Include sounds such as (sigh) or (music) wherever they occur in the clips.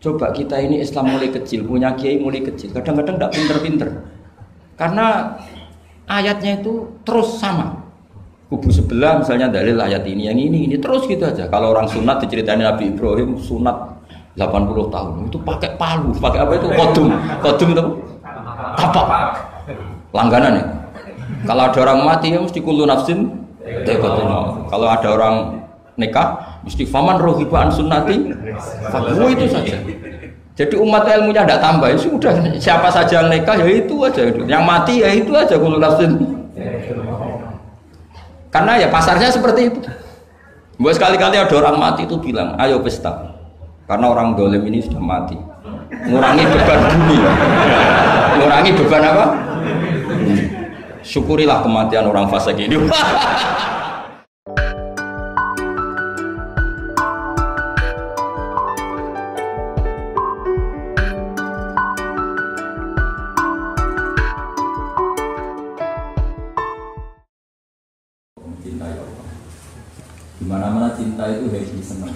Coba kita ini Islam mulai kecil, punya kiai mulai kecil. Kadang-kadang tidak pinter-pinter. Karena ayatnya itu terus sama. Kubu sebelah misalnya dalil ayat ini, yang ini, ini terus gitu aja. Kalau orang sunat diceritain Nabi Ibrahim sunat 80 tahun itu pakai palu, pakai apa itu kodum, kodum itu tapak langganan ya. Kalau ada orang mati ya mesti kulu nafsin Kalau ada orang nikah mesti faman rohibaan sunnati fahu itu saja. Jadi umat ilmunya tidak tambah ya sudah. Siapa saja yang nikah ya itu aja. Yang mati ya itu aja kalau nafsin karena ya pasarnya seperti itu. Buat sekali-kali ada orang mati itu bilang ayo pesta. Karena orang dolim ini sudah mati. Ngurangi beban bumi. Ngurangi beban apa? Syukurilah kematian orang fasik ini (laughs) senang.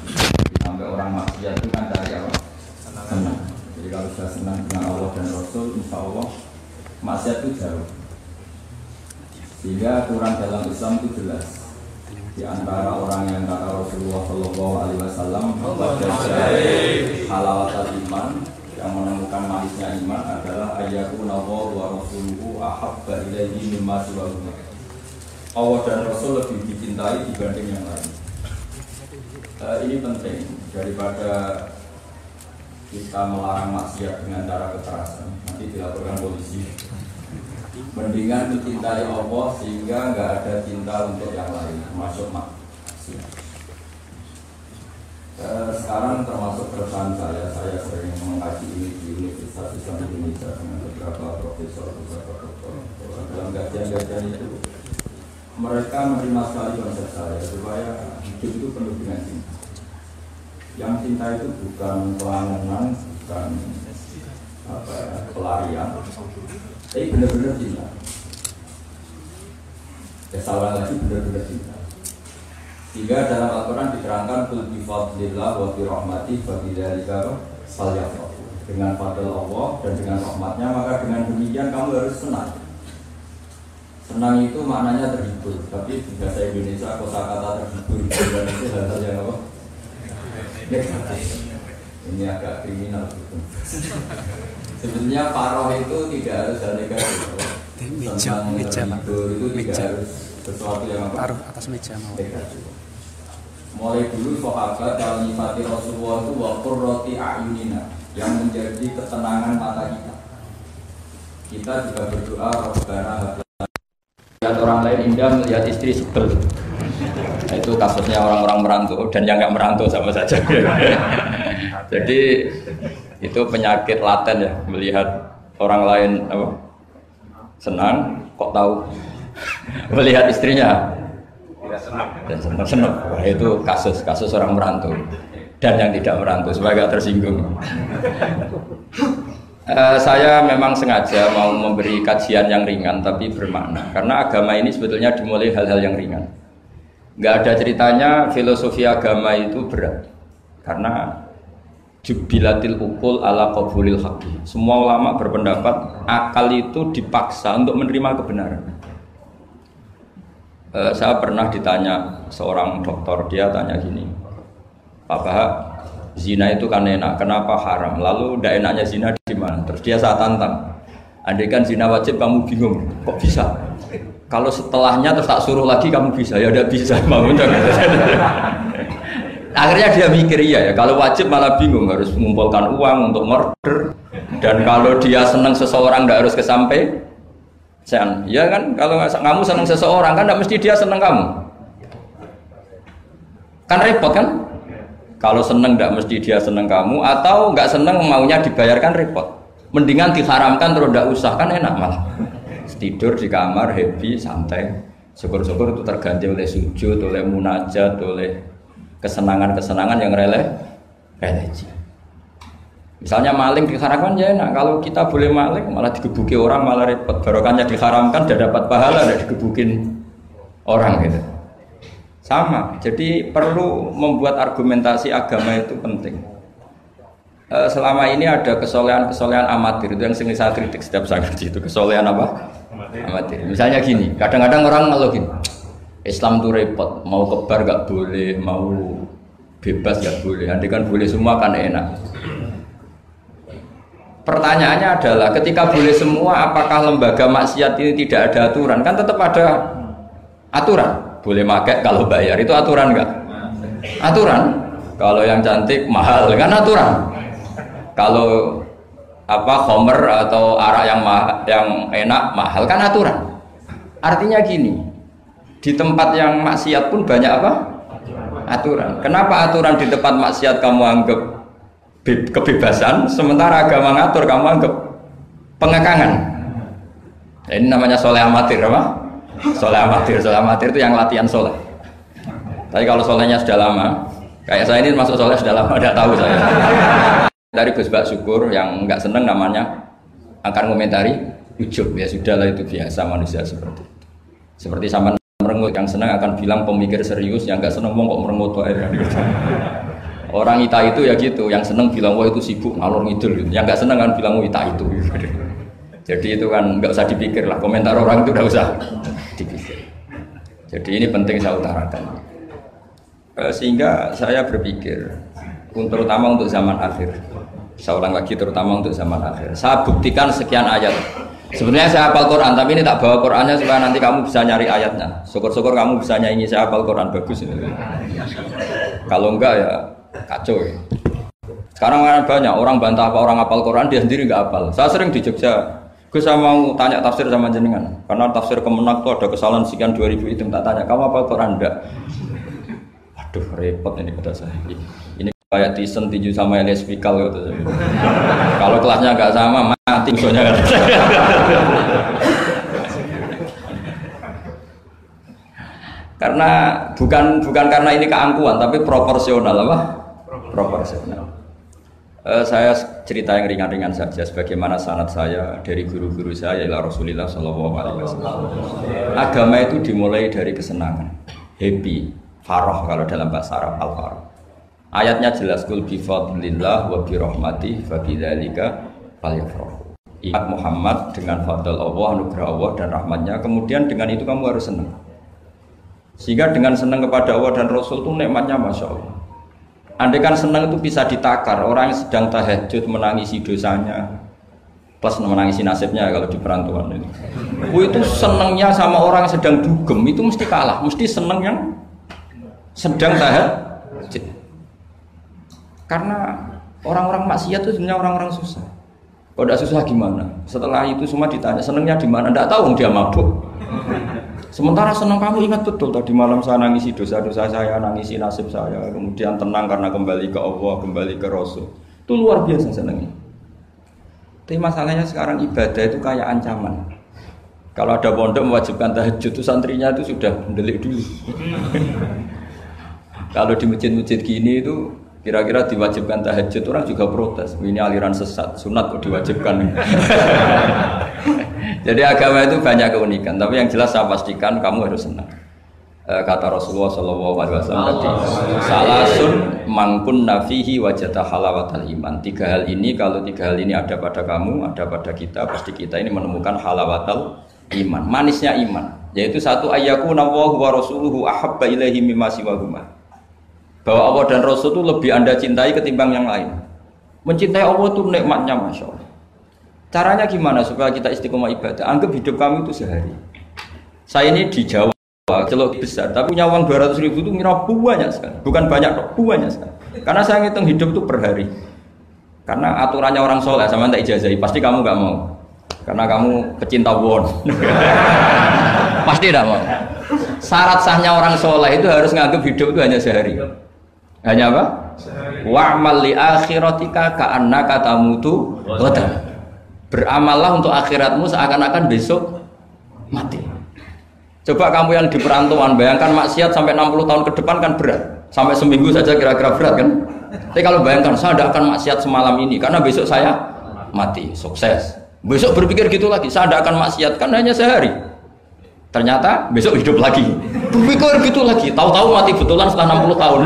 Sampai orang maksiat itu kan cari apa? Senang. Jadi kalau sudah senang dengan Allah dan Rasul insya Allah maksiat itu jauh. Sehingga aturan dalam Islam itu jelas. Di antara orang yang kata Rasulullah Shallallahu Alaihi Wasallam halawat iman. Yang menemukan manisnya iman adalah ayatun Allah wa Rasuluhu ahabba ilaihi mimma Allah dan Rasul lebih dicintai dibanding yang lain uh, ini penting daripada kita melarang maksiat dengan cara kekerasan. Nanti dilaporkan polisi. Mendingan mencintai Allah sehingga nggak ada cinta untuk yang lain termasuk maksiat. Uh, sekarang termasuk keresahan saya saya sering mengaji ini di Universitas Islam Indonesia dengan beberapa profesor beberapa dokter dalam kajian-kajian itu mereka menerima sekali konsep saya supaya hidup itu penuh dengan cinta yang cinta itu bukan pelangenan, bukan apa ya, pelarian, tapi benar-benar cinta. Ya salah lagi benar-benar cinta. Sehingga dalam Al-Quran diterangkan Kul bifadlillah wa birahmati fabidhalika falyafrahu Dengan fadl Allah dan dengan rahmatnya Maka dengan demikian kamu harus senang Senang itu maknanya terhibur Tapi di bahasa Indonesia kosa kata terhibur Dan itu hal-hal yang apa? Ini agak kriminal gitu. Sebenarnya paroh itu tidak harus hal negatif. Tentang terhibur itu tidak harus sesuatu yang apa? Taruh atas meja mau. Mulai dulu sahabat kalau nyifati Rasulullah itu wakur roti ayunina yang menjadi ketenangan mata kita. Kita juga berdoa Rabbana Lihat orang lain indah melihat istri sebel. Nah, itu kasusnya orang-orang merantau dan yang nggak merantau sama saja. (laughs) Jadi itu penyakit laten ya melihat orang lain apa, senang kok tahu? (laughs) Melihat istrinya. Dan senang senang. Wah, itu kasus kasus orang merantau. Dan yang tidak merantau sebagai tersinggung. (laughs) Uh, saya memang sengaja mau memberi kajian yang ringan tapi bermakna. Karena agama ini sebetulnya dimulai hal-hal yang ringan. Nggak ada ceritanya filosofi agama itu berat. Karena jubilatil ukul ala qabulil haqi semua ulama berpendapat akal itu dipaksa untuk menerima kebenaran. E, saya pernah ditanya seorang dokter dia tanya gini Pak Bahak zina itu kan enak kenapa haram? Lalu tidak enaknya zina di mana terus dia saat tantang andai kan zina wajib kamu bingung kok bisa? Kalau setelahnya terus tak suruh lagi kamu bisa? Ya udah bisa mau (laughs) akhirnya dia mikir iya ya kalau wajib malah bingung harus mengumpulkan uang untuk murder. Dan kalau dia senang seseorang tidak harus kesampai sen ya kan kalau kamu senang seseorang kan tidak mesti dia senang kamu. Kan repot kan kalau senang tidak mesti dia senang kamu atau nggak senang maunya dibayarkan repot. Mendingan diharamkan terus tidak usah kan enak malah. (laughs) Tidur di kamar happy santai. Syukur-syukur itu terganti oleh sujud oleh munajat oleh kesenangan-kesenangan yang rele religi. Misalnya maling diharamkan ya enak. Kalau kita boleh maling malah digebuki orang malah repot. Barokahnya diharamkan dan dapat pahala dan digebukin orang gitu sama jadi perlu membuat argumentasi agama itu penting eh, selama ini ada kesolehan-kesolehan amatir itu yang sering saya kritik setiap saya ngaji itu kesolehan apa? Amatir. Misalnya gini, kadang-kadang orang ngeluh gini, Islam tuh repot, mau kebar gak boleh, mau bebas gak boleh, nanti kan boleh semua kan enak. Pertanyaannya adalah ketika boleh semua, apakah lembaga maksiat ini tidak ada aturan? Kan tetap ada aturan. Boleh pakai kalau bayar itu aturan enggak? Aturan. Kalau yang cantik mahal kan aturan. Kalau apa homer atau arak yang ma yang enak mahal kan aturan. Artinya gini, di tempat yang maksiat pun banyak apa? Aturan. Kenapa aturan di tempat maksiat kamu anggap kebebasan, sementara agama ngatur kamu anggap pengekangan. Ini namanya soleh amatir, apa? Soleh amatir, soleh amatir itu yang latihan soleh. Tapi kalau solehnya sudah lama, kayak saya ini masuk soleh sudah lama, tidak tahu saya. Dari Gus Bak Syukur yang nggak seneng namanya akan komentari ujub ya sudahlah itu biasa manusia seperti itu. Seperti sama merengut yang senang akan bilang pemikir serius yang nggak seneng mau kok merengut. Orang ita itu ya gitu, yang seneng bilang wah itu sibuk ngalor ngidul gitu. Yang nggak seneng kan bilang wah ita itu. Jadi itu kan nggak usah dipikir lah, komentar orang itu nggak usah dipikir. Jadi ini penting saya utarakan. Eh, sehingga saya berpikir, terutama untuk zaman akhir. Saya ulang lagi terutama untuk zaman akhir. Saya buktikan sekian ayat. Sebenarnya saya hafal Quran, tapi ini tak bawa Qurannya supaya nanti kamu bisa nyari ayatnya. Syukur-syukur kamu bisa nyanyi saya hafal Quran bagus ini. Kalau enggak ya kacau ya. Sekarang kan banyak orang bantah apa orang apal Quran dia sendiri nggak apal. Saya sering di Jogja, gue saya mau tanya tafsir sama jenengan, karena tafsir kemenak tuh ada kesalahan sekian 2000 itu tak tanya, kamu apal Quran enggak? Waduh repot ini kata saya. Ini kayak Tyson tinju sama Elias Pikal gitu. Kalau kelasnya nggak sama mati kan. karena bukan bukan karena ini keangkuhan tapi proporsional apa proporsional. Uh, saya cerita yang ringan-ringan saja sebagaimana sanat saya dari guru-guru saya ialah Rasulullah Shallallahu Alaihi Wasallam. Agama itu dimulai dari kesenangan, happy, faroh kalau dalam bahasa Arab al faroh. Ayatnya jelas kul bi fadlillah wa bi rahmati fa bidzalika falyafrahu. Ingat Muhammad dengan fadl Allah, anugerah Allah dan rahmatnya, kemudian dengan itu kamu harus senang. Sehingga dengan senang kepada Allah dan Rasul itu nikmatnya Masya Allah. Andai kan senang itu bisa ditakar, orang yang sedang tahajud menangisi dosanya, plus menangisi nasibnya kalau di perantauan ini. Bu itu senangnya sama orang yang sedang dugem itu mesti kalah, mesti senang yang sedang tahajud. Karena orang-orang maksiat itu sebenarnya orang-orang susah. Kalau tidak susah gimana? Setelah itu semua ditanya senangnya di mana? Tidak tahu dia mabuk. Sementara senang kamu ingat betul tadi malam saya nangisi dosa-dosa saya, nangisi nasib saya, kemudian tenang karena kembali ke Allah, kembali ke Rasul. Itu luar biasa senangnya. Tapi masalahnya sekarang ibadah itu kayak ancaman. Kalau ada pondok mewajibkan tahajud itu santrinya itu sudah mendelik dulu. (laughs) Kalau di masjid-masjid gini itu kira-kira diwajibkan tahajud orang juga protes. Ini aliran sesat, sunat kok diwajibkan. (laughs) Jadi agama itu banyak keunikan, tapi yang jelas saya pastikan kamu harus senang. E, kata Rasulullah Shallallahu Alaihi Wasallam tadi, salasun mangkun nafihi wajata halawatal iman. Tiga hal ini kalau tiga hal ini ada pada kamu, ada pada kita, pasti kita ini menemukan halawatal iman. Manisnya iman, yaitu satu ayaku nawahu wa rasuluhu ahabba ilaihi mimma siwahuma. Bahwa Allah dan Rasul itu lebih anda cintai ketimbang yang lain. Mencintai Allah itu nikmatnya masya Allah. Caranya gimana supaya kita istiqomah ibadah? Anggap hidup kami itu sehari. Saya ini di Jawa, celok besar, tapi punya uang 200 ribu itu mira banyak sekali. Bukan banyak, banyak sekali. Karena saya ngitung hidup itu per hari. Karena aturannya orang soleh sama tak ijazahi, pasti kamu gak mau. Karena kamu pecinta won. (laughs) pasti tidak mau. Syarat sahnya orang soleh itu harus nganggap hidup itu hanya sehari. Hanya apa? Wa'mal li akhiratika ka'annaka tamutu ghadan beramallah untuk akhiratmu seakan-akan besok mati. Coba kamu yang di perantauan, bayangkan maksiat sampai 60 tahun ke depan kan berat. Sampai seminggu saja kira-kira berat kan? Tapi kalau bayangkan, saya tidak akan maksiat semalam ini, karena besok saya mati, sukses. Besok berpikir gitu lagi, saya tidak akan maksiat, kan hanya sehari. Ternyata besok hidup lagi. Berpikir gitu lagi, tahu-tahu mati betulan setelah 60 tahun.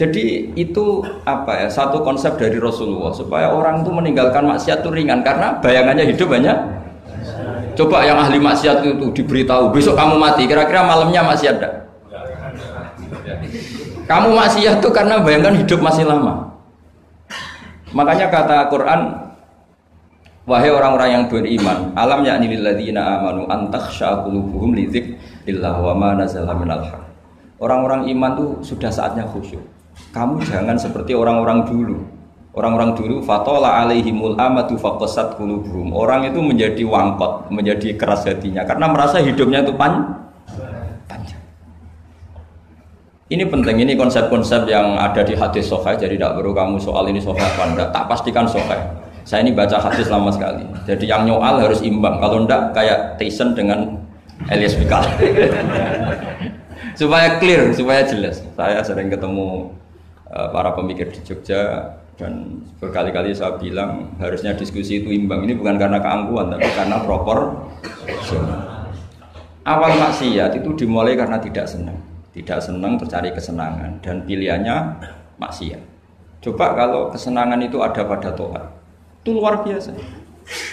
Jadi itu apa ya satu konsep dari Rasulullah supaya orang itu meninggalkan maksiat itu ringan karena bayangannya hidup banyak. Coba yang ahli maksiat itu diberitahu besok kamu mati kira-kira malamnya masih ada. Kamu maksiat itu karena bayangkan hidup masih lama. Makanya kata Quran Wahai orang-orang yang beriman, alam yakni lilladzina amanu antakhsha qulubuhum li dzikrillah wa ma nazala. Orang-orang iman tuh sudah saatnya khusyuk. Kamu jangan seperti orang-orang dulu. Orang-orang dulu fatola alaihimul amatu faqasat qulubuhum. Orang itu menjadi wangkot, menjadi keras hatinya karena merasa hidupnya itu pan panjang. Ini penting, ini konsep-konsep yang ada di hadis sohai, jadi tidak perlu kamu soal ini sohai apa enggak, tak pastikan sohai. Saya ini baca hadis lama sekali, jadi yang nyoal harus imbang, kalau enggak kayak Tyson dengan Elias Pikal. (laughs) supaya clear, supaya jelas. Saya sering ketemu para pemikir di Jogja dan berkali-kali saya bilang harusnya diskusi itu imbang. Ini bukan karena keangkuhan, tapi karena proper. Awal maksiat itu dimulai karena tidak senang, tidak senang tercari kesenangan dan pilihannya maksiat. Coba kalau kesenangan itu ada pada toat, itu luar biasa.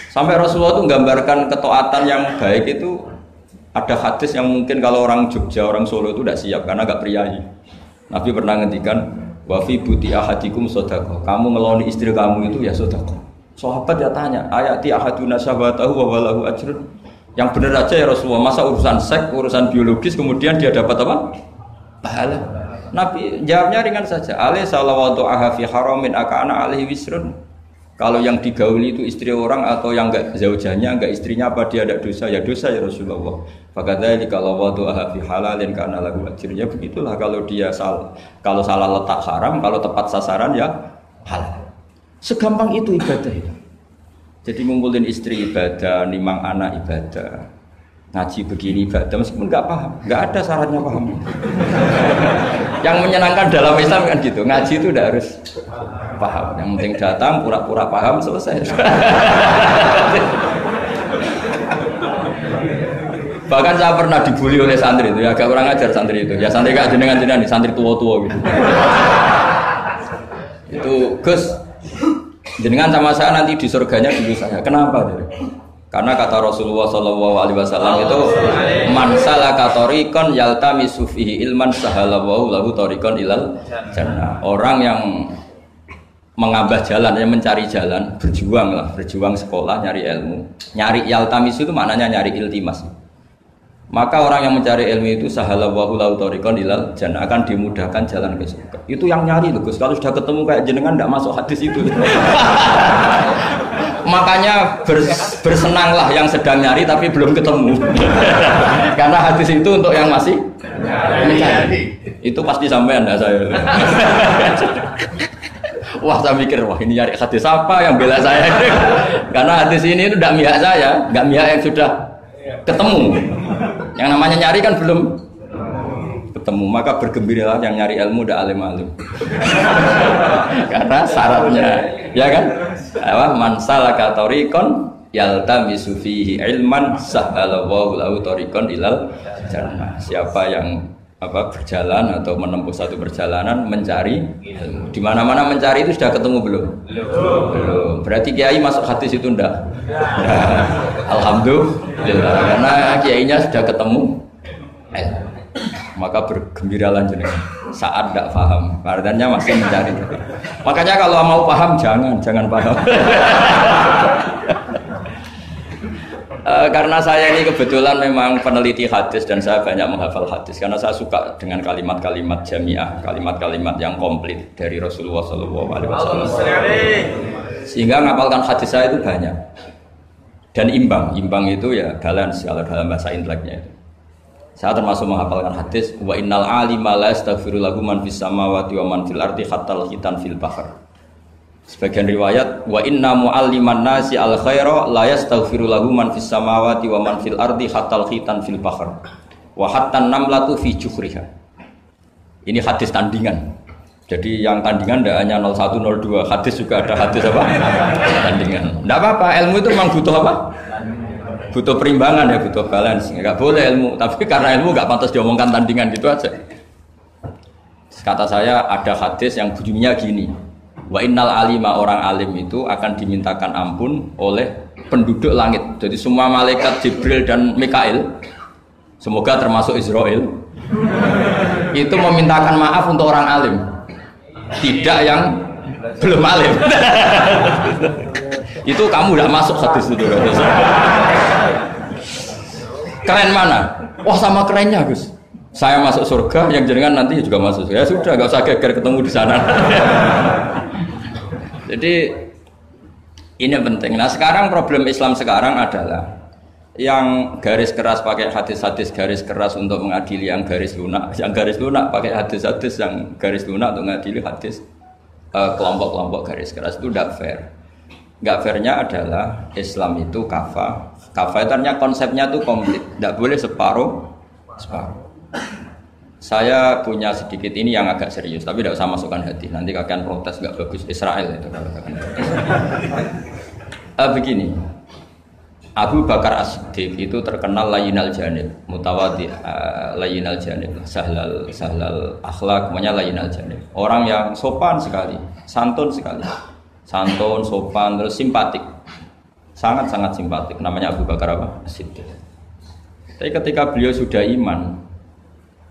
Sampai Rasulullah itu menggambarkan ketaatan yang baik itu ada hadis yang mungkin kalau orang Jogja, orang Solo itu tidak siap karena agak priayi. Nabi pernah ngendikan, wafi buti ahadikum sodako. Kamu ngeloni istri kamu itu ya sodako. Sahabat ya tanya, ayati ahaduna syahwatahu wa walahu ajrun. Yang benar aja ya Rasulullah, masa urusan seks, urusan biologis kemudian dia dapat apa? Pahala. Nabi jawabnya ringan saja. Alih salawatu ahafi haramin akana alaihi wisrun. Kalau yang digauli itu istri orang atau yang enggak zaujanya, enggak istrinya apa dia ada dosa? Ya dosa ya Rasulullah. Fakadali kalau waktu fi halalin karena lagu ajirnya begitulah kalau dia salah kalau salah letak haram, kalau tepat sasaran ya halal. Segampang itu ibadah itu. Jadi ngumpulin istri ibadah, nimang anak ibadah, ngaji begini ibadah meskipun nggak paham, nggak ada syaratnya paham. (laughs) yang menyenangkan dalam Islam kan gitu, ngaji itu udah harus paham. Yang penting datang pura-pura paham selesai. (laughs) Bahkan saya pernah dibully oleh santri itu, ya agak kurang ajar santri itu. Ya santri gak jenengan jenengan santri tua-tua gitu. itu Gus, jenengan sama saya nanti di surganya dulu saya. Kenapa? Karena kata Rasulullah Shallallahu Alaihi Wasallam itu mansala katorikon yalta misufihi ilman sahalawahu lahu torikon ilal jannah. Orang yang mengambah jalan, yang mencari jalan, berjuang lah, berjuang sekolah, nyari ilmu, nyari yaltamis itu maknanya nyari iltimas. Maka orang yang mencari ilmu itu sahalawahu lahu torikon ilal jannah akan dimudahkan jalan ke surga. Itu yang nyari loh Gus. Kalau sudah ketemu kayak jenengan tidak masuk hadis itu. (laughs) Makanya bers, bersenanglah yang sedang nyari tapi belum ketemu. (laughs) Karena hadis itu untuk yang masih mencari. Itu pasti sampai anda saya. (laughs) wah saya mikir wah ini nyari hadis apa yang bela saya (laughs) karena hadis ini itu tidak mihak saya nggak mihak yang sudah ketemu yang namanya nyari kan belum ketemu, maka bergembiralah yang nyari ilmu udah alim-alim. (laughs) Karena syaratnya, ya kan? Apa mansala katorikon yalta misufihi ilman sahalawahu lahu torikon ilal jannah. Siapa yang apa berjalan atau menempuh satu perjalanan mencari ilmu. Di mana-mana mencari itu sudah ketemu belum? Belum. Belum. Berarti kiai masuk hadis itu ndak? Alhamdulillah karena kiainya sudah ketemu. Maka bergembiralah jenengan saat tidak paham. Artinya masih mencari. Makanya kalau mau paham jangan, jangan paham. (laughs) Eh, karena saya ini kebetulan memang peneliti hadis dan saya banyak menghafal hadis karena saya suka dengan kalimat-kalimat jamiah, kalimat-kalimat yang komplit dari Rasulullah SAW. Sehingga ngapalkan hadis saya itu banyak dan imbang. Imbang itu ya balance kalau dalam bahasa inteleknya itu. Saya termasuk menghafalkan hadis wa innal alima la yastaghfiru lahu man fis samawati wa man fil ardi hatta hitan fil bahr. Sebagian riwayat wa inna mualliman nasi al khaira la yastaghfiru lahu man fis samawati wa man fil ardi hatal khitan fil bahr. Wa hatta namlatu fi juhriha. Ini hadis tandingan. Jadi yang tandingan tidak hanya 0102, hadis juga ada hadis apa? tandingan. Tidak apa-apa, ilmu itu memang butuh apa? Butuh perimbangan ya, butuh balance. Enggak boleh ilmu, tapi karena ilmu enggak pantas diomongkan tandingan gitu aja. Kata saya ada hadis yang bunyinya gini. Wa innal alima orang alim itu akan dimintakan ampun oleh penduduk langit. Jadi semua malaikat Jibril dan Mikail, semoga termasuk Israel, itu memintakan maaf untuk orang alim. Tidak yang belum alim. (laughs) itu kamu udah masuk hadis itu. Keren mana? Wah sama kerennya Gus. Saya masuk surga, yang jenengan nanti juga masuk. Ya sudah, nggak usah geger ketemu di sana. (laughs) Jadi ini penting. Nah sekarang problem Islam sekarang adalah yang garis keras pakai hadis-hadis garis keras untuk mengadili yang garis lunak, yang garis lunak pakai hadis-hadis yang garis lunak untuk mengadili hadis eh, kelompok-kelompok uh, garis keras itu tidak fair. Nggak fairnya adalah Islam itu kafa Kafaitannya konsepnya tuh komplit, tidak boleh separuh, separuh. Saya punya sedikit ini yang agak serius, tapi tidak usah masukkan hati. Nanti kalian protes nggak bagus Israel itu kalau uh, begini, Abu Bakar As-Siddiq itu terkenal layinal janib, mutawadi uh, layinal janib, sahlal sahlal akhlak, semuanya layinal janib. Orang yang sopan sekali, santun sekali, santun, sopan, terus simpatik sangat-sangat simpatik. Namanya Abu Bakar apa? Siddiq tapi ketika beliau sudah iman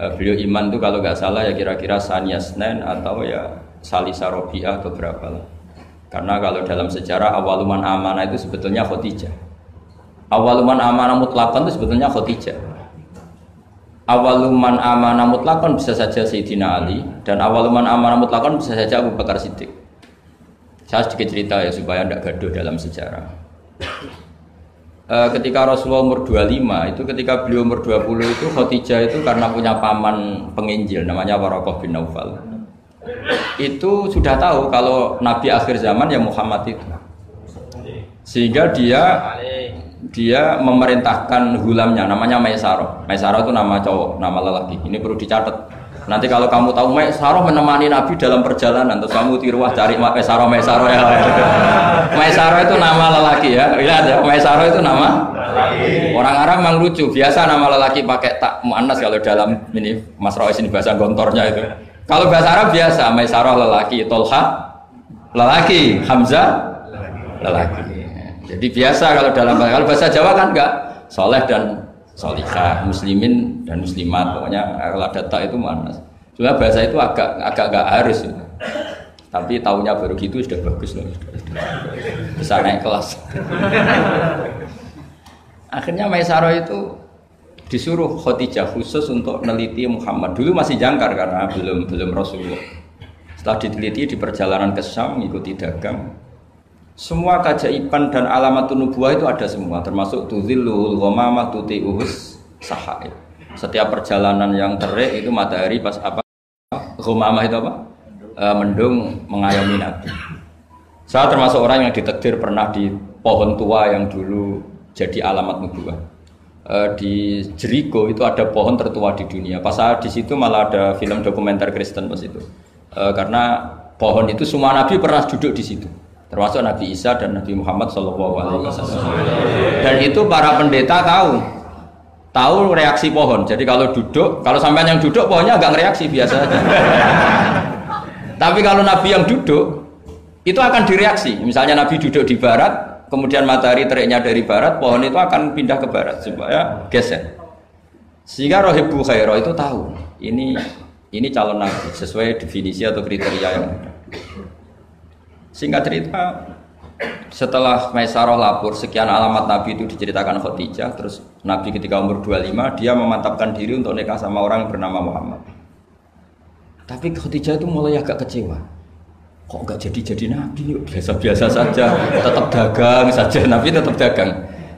eh, beliau iman itu kalau nggak salah ya kira-kira Saniasnen atau ya Salisa Robiah atau berapa lah. Karena kalau dalam sejarah awaluman amanah itu sebetulnya Khotijah. Awaluman amanah mutlakon itu sebetulnya Khotijah. Awaluman amanah mutlakon bisa saja Sayyidina Ali dan awaluman amanah mutlakon bisa saja Abu Bakar Siddiq. Saya sedikit cerita ya supaya tidak gaduh dalam sejarah Uh, ketika Rasulullah umur 25 itu ketika beliau umur 20 itu Khadijah itu karena punya paman penginjil namanya Warokoh bin Naufal itu sudah tahu kalau Nabi akhir zaman ya Muhammad itu. Sehingga dia dia memerintahkan hulamnya namanya Maisaro. Maisaro itu nama cowok nama lelaki. Ini perlu dicatat Nanti kalau kamu tahu Mek Saroh menemani Nabi dalam perjalanan, terus kamu tiruah cari Mek Saroh Mek Saroh ya. Mek Saroh itu nama lelaki ya. Lihat ya, Mek Saroh itu nama orang Arab memang lucu. Biasa nama lelaki pakai tak muannas kalau dalam ini Mas Rois ini bahasa gontornya itu. Kalau bahasa Arab biasa Mek Saroh lelaki, Tolha lelaki, Hamzah lelaki. Jadi biasa kalau dalam kalau bahasa Jawa kan enggak soleh dan solihah, muslimin dan muslimat. Pokoknya kalau ada tak itu mana? Cuma bahasa itu agak agak agak harus. Ya. Tapi tahunya baru gitu sudah bagus loh. Bisa naik kelas. Akhirnya Maisaro itu disuruh Khadijah khusus untuk meneliti Muhammad. Dulu masih jangkar karena belum belum Rasulullah. Setelah diteliti di perjalanan ke Syam mengikuti dagang, semua keajaiban dan alamat nubuah itu ada semua, termasuk tuzillul ghamamah tuti'uhus sahaib. Setiap perjalanan yang terik itu matahari pas apa? Ghamamah itu apa? E, mendung mengayomi Nabi. Saya termasuk orang yang ditekdir pernah di pohon tua yang dulu jadi alamat nubuah. E, di Jericho itu ada pohon tertua di dunia. Pas saya di situ malah ada film dokumenter Kristen pas itu. E, karena pohon itu semua nabi pernah duduk di situ termasuk Nabi Isa dan Nabi Muhammad Shallallahu Alaihi Wasallam. Dan itu para pendeta tahu, tahu reaksi pohon. Jadi kalau duduk, kalau sampai yang duduk pohonnya agak reaksi biasa. (laughs) Tapi kalau Nabi yang duduk, itu akan direaksi. Misalnya Nabi duduk di barat, kemudian matahari teriknya dari barat, pohon itu akan pindah ke barat supaya geser. Sehingga Rohibu Khairo itu tahu ini ini calon nabi sesuai definisi atau kriteria yang ada. Singkat cerita, setelah Maisarah lapor sekian alamat Nabi itu diceritakan Khadijah, terus Nabi ketika umur 25 dia memantapkan diri untuk nikah sama orang bernama Muhammad. Tapi Khadijah itu mulai agak kecewa. Kok nggak jadi-jadi Nabi? Biasa-biasa saja, tetap dagang saja. (laughs) Nabi tetap dagang.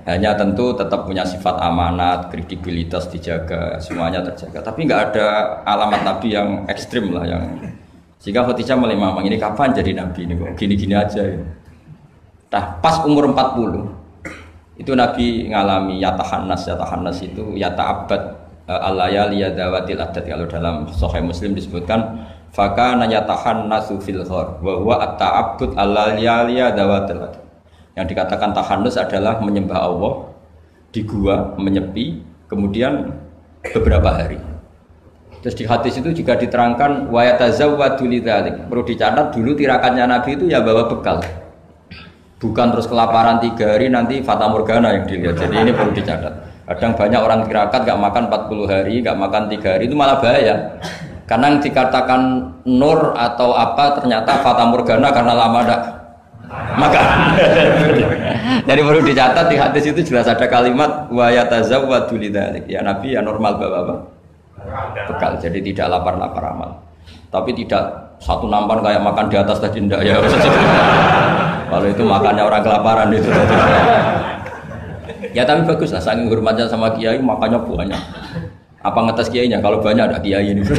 Hanya tentu tetap punya sifat amanat, kredibilitas dijaga, semuanya terjaga. Tapi nggak ada alamat Nabi yang ekstrim lah, yang sehingga Khadijah mulai mamang ini kapan jadi nabi ini kok gini-gini aja ya. Nah, pas umur 40 itu Nabi ngalami yatahannas yatahannas itu yata'abbad uh, alayali yadawatil adat kalau dalam Sahih Muslim disebutkan faka yatahannasu fil ghar wa huwa at-ta'abbud yadawatil. Yang dikatakan tahannus adalah menyembah Allah di gua menyepi kemudian beberapa hari Terus di hadis itu juga diterangkan. Perlu dicatat dulu tirakannya Nabi itu ya bawa bekal. Bukan terus kelaparan tiga hari nanti fata morgana yang dilihat. Jadi ini perlu dicatat. Kadang banyak orang tirakat gak makan 40 hari, gak makan tiga hari itu malah bahaya. Karena yang dikatakan nur atau apa ternyata fata morgana karena lama gak makan. (laughs) Jadi perlu dicatat di hadis itu jelas ada kalimat wa yatazawwadu lidzalik. Ya Nabi ya normal bawa apa? Bekal jadi tidak lapar-lapar amal tapi tidak satu nampan kayak makan di atas tadi tidak ya. (laughs) Kalau itu makannya orang kelaparan itu. Ya tapi bagus lah saking hormatnya sama kiai makannya banyak. Apa ngetes kiainya? Kalau banyak ada kiai ini. (laughs)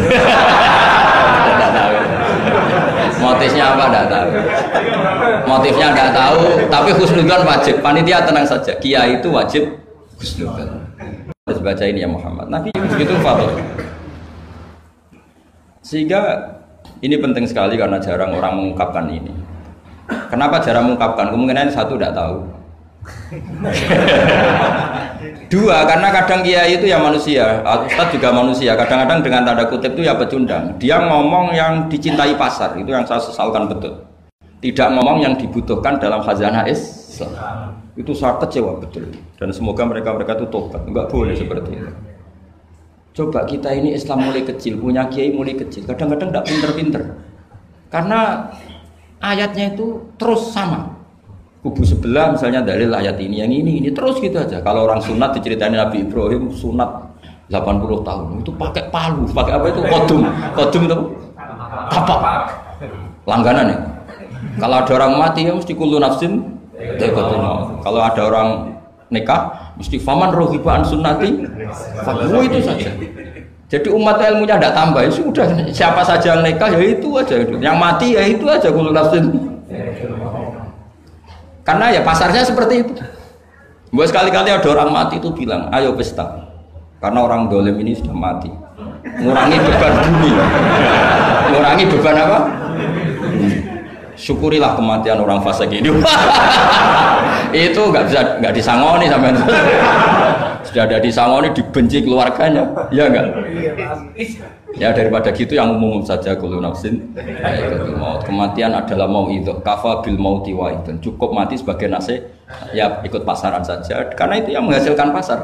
Motifnya apa tidak tahu. Motifnya tidak tahu tapi khusnudan wajib. Panitia tenang saja kiai itu wajib khusnudan harus baca ini ya Muhammad. Nabi begitu fatwa. Sehingga ini penting sekali karena jarang orang mengungkapkan ini. Kenapa jarang mengungkapkan? Kemungkinan satu tidak tahu. (laughs) Dua, karena kadang kiai itu ya manusia, Ustaz juga manusia. Kadang-kadang dengan tanda kutip itu ya pecundang. Dia ngomong yang dicintai pasar, itu yang saya sesalkan betul. Tidak ngomong yang dibutuhkan dalam khazanah Islam. Itu saya kecewa betul. Dan semoga mereka-mereka itu tobat. Enggak boleh seperti itu. Coba kita ini Islam mulai kecil, punya kiai mulai kecil. Kadang-kadang tidak pinter-pinter. Karena ayatnya itu terus sama. Kubu sebelah misalnya dalil ayat ini, yang ini, ini terus gitu aja. Kalau orang sunat diceritain Nabi Ibrahim sunat 80 tahun itu pakai palu, pakai apa itu kodum, kodum itu apa? Langganan ya. Kalau ada orang mati ya mesti kulu nafsin kalau ada orang nikah mesti faman rohibaan sunnati, fakmu itu saja. Jadi umat ilmunya tidak tambah, ya sudah siapa saja yang nikah ya itu aja, yang mati ya itu aja kulu nafsin. Karena ya pasarnya seperti itu. Buat sekali-kali ada orang mati itu bilang, ayo pesta. Karena orang dolim ini sudah mati. Ngurangi beban bumi. Ngurangi beban apa? Syukurilah kematian orang fase ini (laughs) itu nggak bisa nggak disangoni sampai (laughs) sudah ada disangoni dibenci keluarganya. Ya enggak ya daripada gitu yang umum saja kalau nafsin. Maut. Kematian adalah mau itu. Kafa bil mauti wa itu cukup mati sebagai nasi. Ya ikut pasaran saja. Karena itu yang menghasilkan pasar.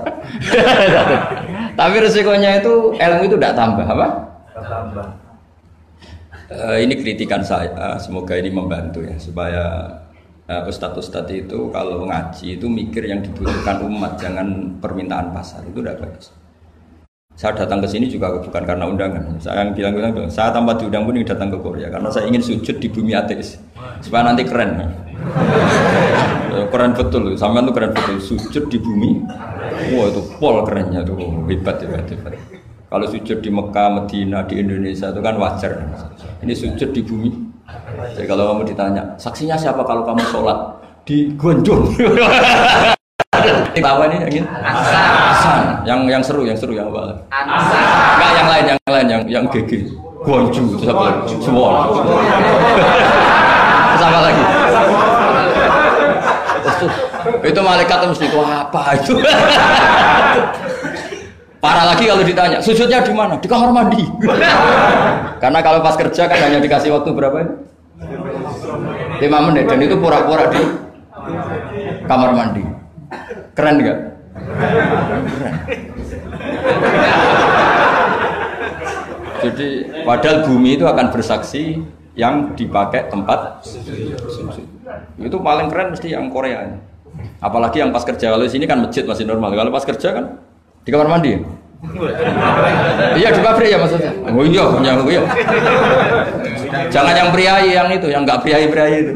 (laughs) Tapi resikonya itu ilmu itu tidak tambah apa? Tambah Uh, ini kritikan saya, semoga ini membantu ya supaya uh, ustadz-ustadz itu kalau ngaji itu mikir yang dibutuhkan umat, jangan permintaan pasar itu udah bagus. Saya datang ke sini juga bukan karena undangan. Saya yang bilang-bilang, saya tanpa diundang pun datang ke Korea karena saya ingin sujud di bumi ateis supaya nanti keren. keren betul, sampean tuh keren betul sujud di bumi. Wah itu pol kerennya tuh hebat hebat hebat. Kalau sujud di Mekah, Medina, di Indonesia itu kan wajar. Ini sujud di bumi. Jadi kalau kamu ditanya, saksinya siapa kalau kamu sholat di Gonjong? Tawa ini yang ini? Asan. Yang yang seru, yang seru yang apa? Enggak yang lain, yang lain, yang yang GG. Gonju, itu apa lagi? Semua. Sama lagi. Itu malaikat mesti itu apa itu? Parah lagi kalau ditanya, sujudnya di mana? Di kamar mandi. (laughs) Karena kalau pas kerja kan hanya dikasih waktu berapa ini? Lima menit dan itu pura-pura di kamar mandi. Keren nggak? Jadi padahal bumi itu akan bersaksi yang dipakai tempat Itu paling keren mesti yang Korea. Apalagi yang pas kerja kalau sini kan masjid masih normal. Kalau pas kerja kan di kamar mandi? iya di pabrik ya maksudnya. Oh iya, punya oh iya. Jangan yang priai yang itu, yang enggak priai-priai itu.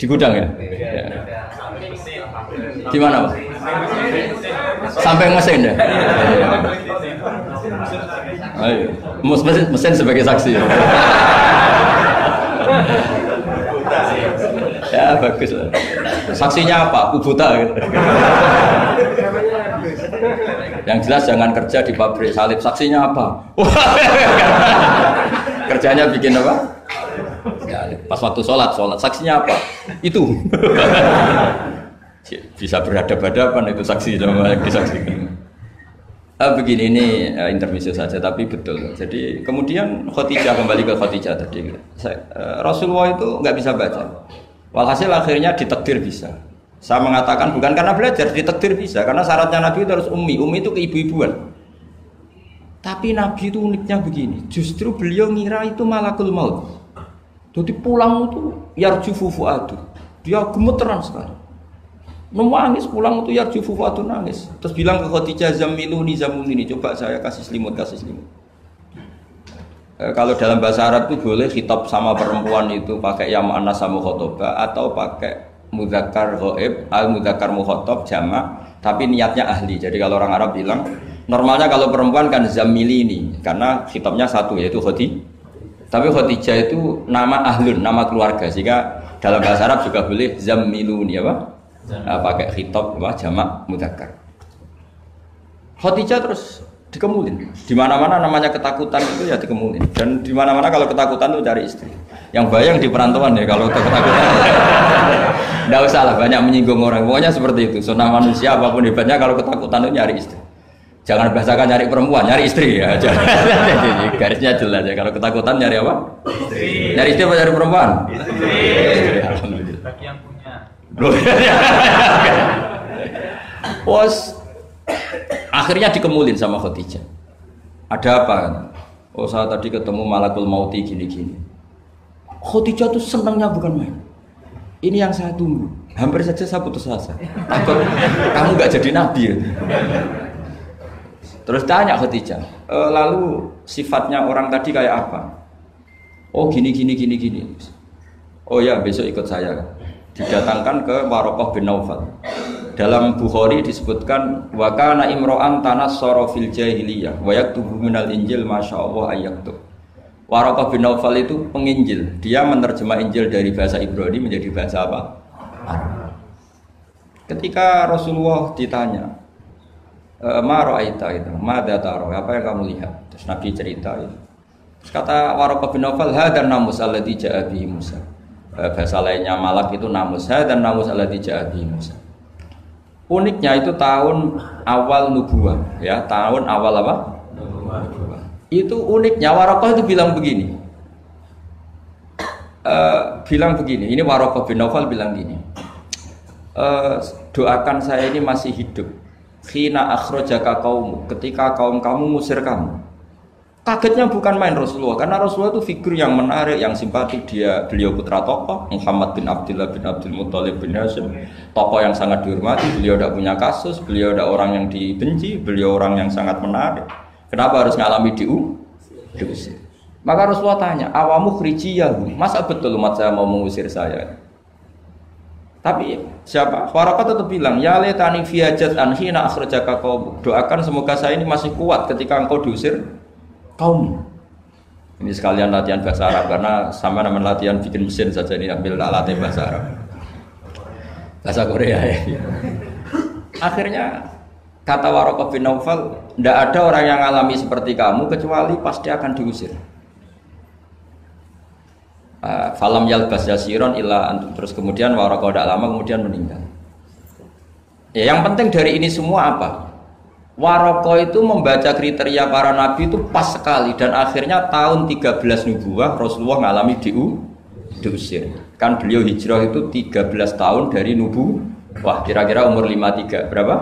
Di gudang ya? ya. Di mana, Pak? Sampai mesin ya? Ayo, mesin, mesin sebagai saksi. ya bagus lah. Saksinya apa? Aku buta gitu. Yang jelas jangan kerja di pabrik salib. Saksinya apa? (laughs) Kerjanya bikin apa? Ya, pas waktu sholat, sholat. Saksinya apa? Itu. (laughs) Bisa berhadapan-hadapan itu saksi sama yang disaksikan. Uh, begini ini uh, saja tapi betul. Jadi kemudian Khadijah kembali ke Khadijah tadi. Uh, Rasulullah itu nggak bisa baca. Walhasil akhirnya ditekdir bisa. Saya mengatakan bukan karena belajar, ditekdir bisa. Karena syaratnya Nabi itu harus umi. Umi itu keibu-ibuan. Tapi Nabi itu uniknya begini. Justru beliau ngira itu malakul maut. Jadi pulang itu yarju fufuadu. Dia gemeteran sekali. Nangis pulang itu yarju fufuadu nangis. Terus bilang ke Khadijah zamiluni zamiluni. Coba saya kasih selimut, kasih selimut. E, kalau dalam bahasa Arab itu boleh khitab sama perempuan itu pakai yang anas sama khotoba atau pakai mudakar goib al mudakar mukhotob jama tapi niatnya ahli. Jadi kalau orang Arab bilang Normalnya kalau perempuan kan zamili ini karena kitabnya satu yaitu khoti. Tapi khotijah itu nama ahlun, nama keluarga. Jika dalam bahasa Arab juga boleh zamiluni apa? Nah, pakai khitab apa jamak mudakar. Khotijah terus dikemulin. Di mana-mana namanya ketakutan itu ya dikemulin. Dan di mana-mana kalau ketakutan itu cari istri. Yang bayang di perantauan ya kalau ketakutan. (laughs) Tidak usah lah banyak menyinggung orang. Pokoknya seperti itu. Sunnah manusia apa pun hebatnya kalau ketakutan itu nyari istri. Jangan bahasakan nyari perempuan, nyari istri ya. (laughs) Jangan. garisnya jelas ya. Kalau ketakutan nyari apa? Istri. Nyari istri apa nyari perempuan? Istri. istri Alhamdulillah. Bagi yang punya. (laughs) Bos, akhirnya dikemulin sama Khadijah. Ada apa? Oh saya tadi ketemu malakul mauti gini-gini. Khadijah tuh senangnya bukan main. Ini yang saya tunggu. Hampir saja saya putus asa. Takut kamu gak jadi nabi ya. Terus tanya Khadijah, e, lalu sifatnya orang tadi kayak apa? Oh gini gini gini gini. Oh ya besok ikut saya. Didatangkan ke Warokoh bin Naufal. Dalam Bukhari disebutkan wakana imro'an tanas sorofil jahiliyah wayak tubuh minal injil masya Allah ayaktub. Warokoh bin Naufal itu penginjil. Dia menerjemah Injil dari bahasa Ibrani menjadi bahasa apa? Ketika Rasulullah ditanya, Eh, Maro aita itu, mada taro, apa yang kamu lihat? Terus Nabi cerita itu. Terus kata Warokah bin Nawfal, hadan namus alladhi ja'a bihi Musa. Eh, bahasa lainnya malak itu namus, hadan namus alladhi ja'a bihi Musa. Uniknya itu tahun awal nubuah, ya tahun awal apa? Nubuah. Itu uniknya Warokah itu bilang begini. Uh, bilang begini, ini Warokah bin Nawfal bilang gini. Uh, doakan saya ini masih hidup Khina akhrajaka kaum ketika kaum kamu musir kamu. Kagetnya bukan main Rasulullah karena Rasulullah itu figur yang menarik, yang simpatik. Dia beliau putra tokoh Muhammad bin Abdullah bin Abdul Muthalib bin Hashim. Tokoh yang sangat dihormati beliau tidak punya kasus beliau tidak orang yang dibenci beliau orang yang sangat menarik. Kenapa harus ngalami diu diusir. Maka Rasulullah tanya awamu khrijiyahu masa betul umat saya mau mengusir saya? Tapi siapa? Warakat tetap bilang, ya letani fiajat anhina akhrajaka kaum. Doakan semoga saya ini masih kuat ketika engkau diusir kaum. Ini sekalian latihan bahasa Arab karena sama nama latihan bikin mesin saja ini ambil alatnya bahasa Arab. Bahasa Korea ya. Akhirnya kata Warokoh bin Naufal, tidak ada orang yang alami seperti kamu kecuali pasti akan diusir. Ah, falam yalbas yasiron illa terus kemudian waroko tidak lama kemudian meninggal ya yang penting dari ini semua apa Waroko itu membaca kriteria para nabi itu pas sekali dan akhirnya tahun 13 nubuah Rasulullah mengalami diu diusir kan beliau hijrah itu 13 tahun dari nubu wah kira-kira umur 53 berapa?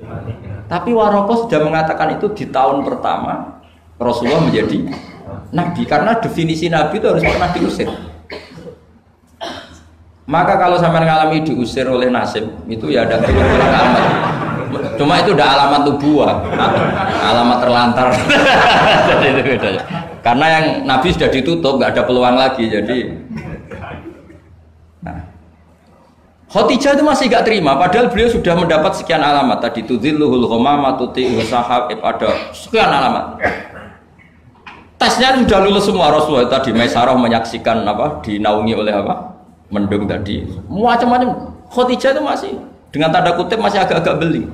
53. tapi Waroko sudah mengatakan itu di tahun pertama Rasulullah menjadi nabi karena definisi nabi itu harus pernah diusir. Maka kalau sampai mengalami diusir oleh nasib itu ya ada amat. Cuma itu udah alamat nubuah, alamat terlantar. (laughs) itu. Karena yang Nabi sudah ditutup, nggak ada peluang lagi. Jadi, nah, Khotijah itu masih gak terima, padahal beliau sudah mendapat sekian alamat tadi. Tudzilluhul ghamama tuti sahab ada sekian alamat tesnya sudah lulus semua Rasulullah tadi Maisarah menyaksikan apa dinaungi oleh apa mendung tadi macam-macam Khotijah itu masih dengan tanda kutip masih agak-agak beli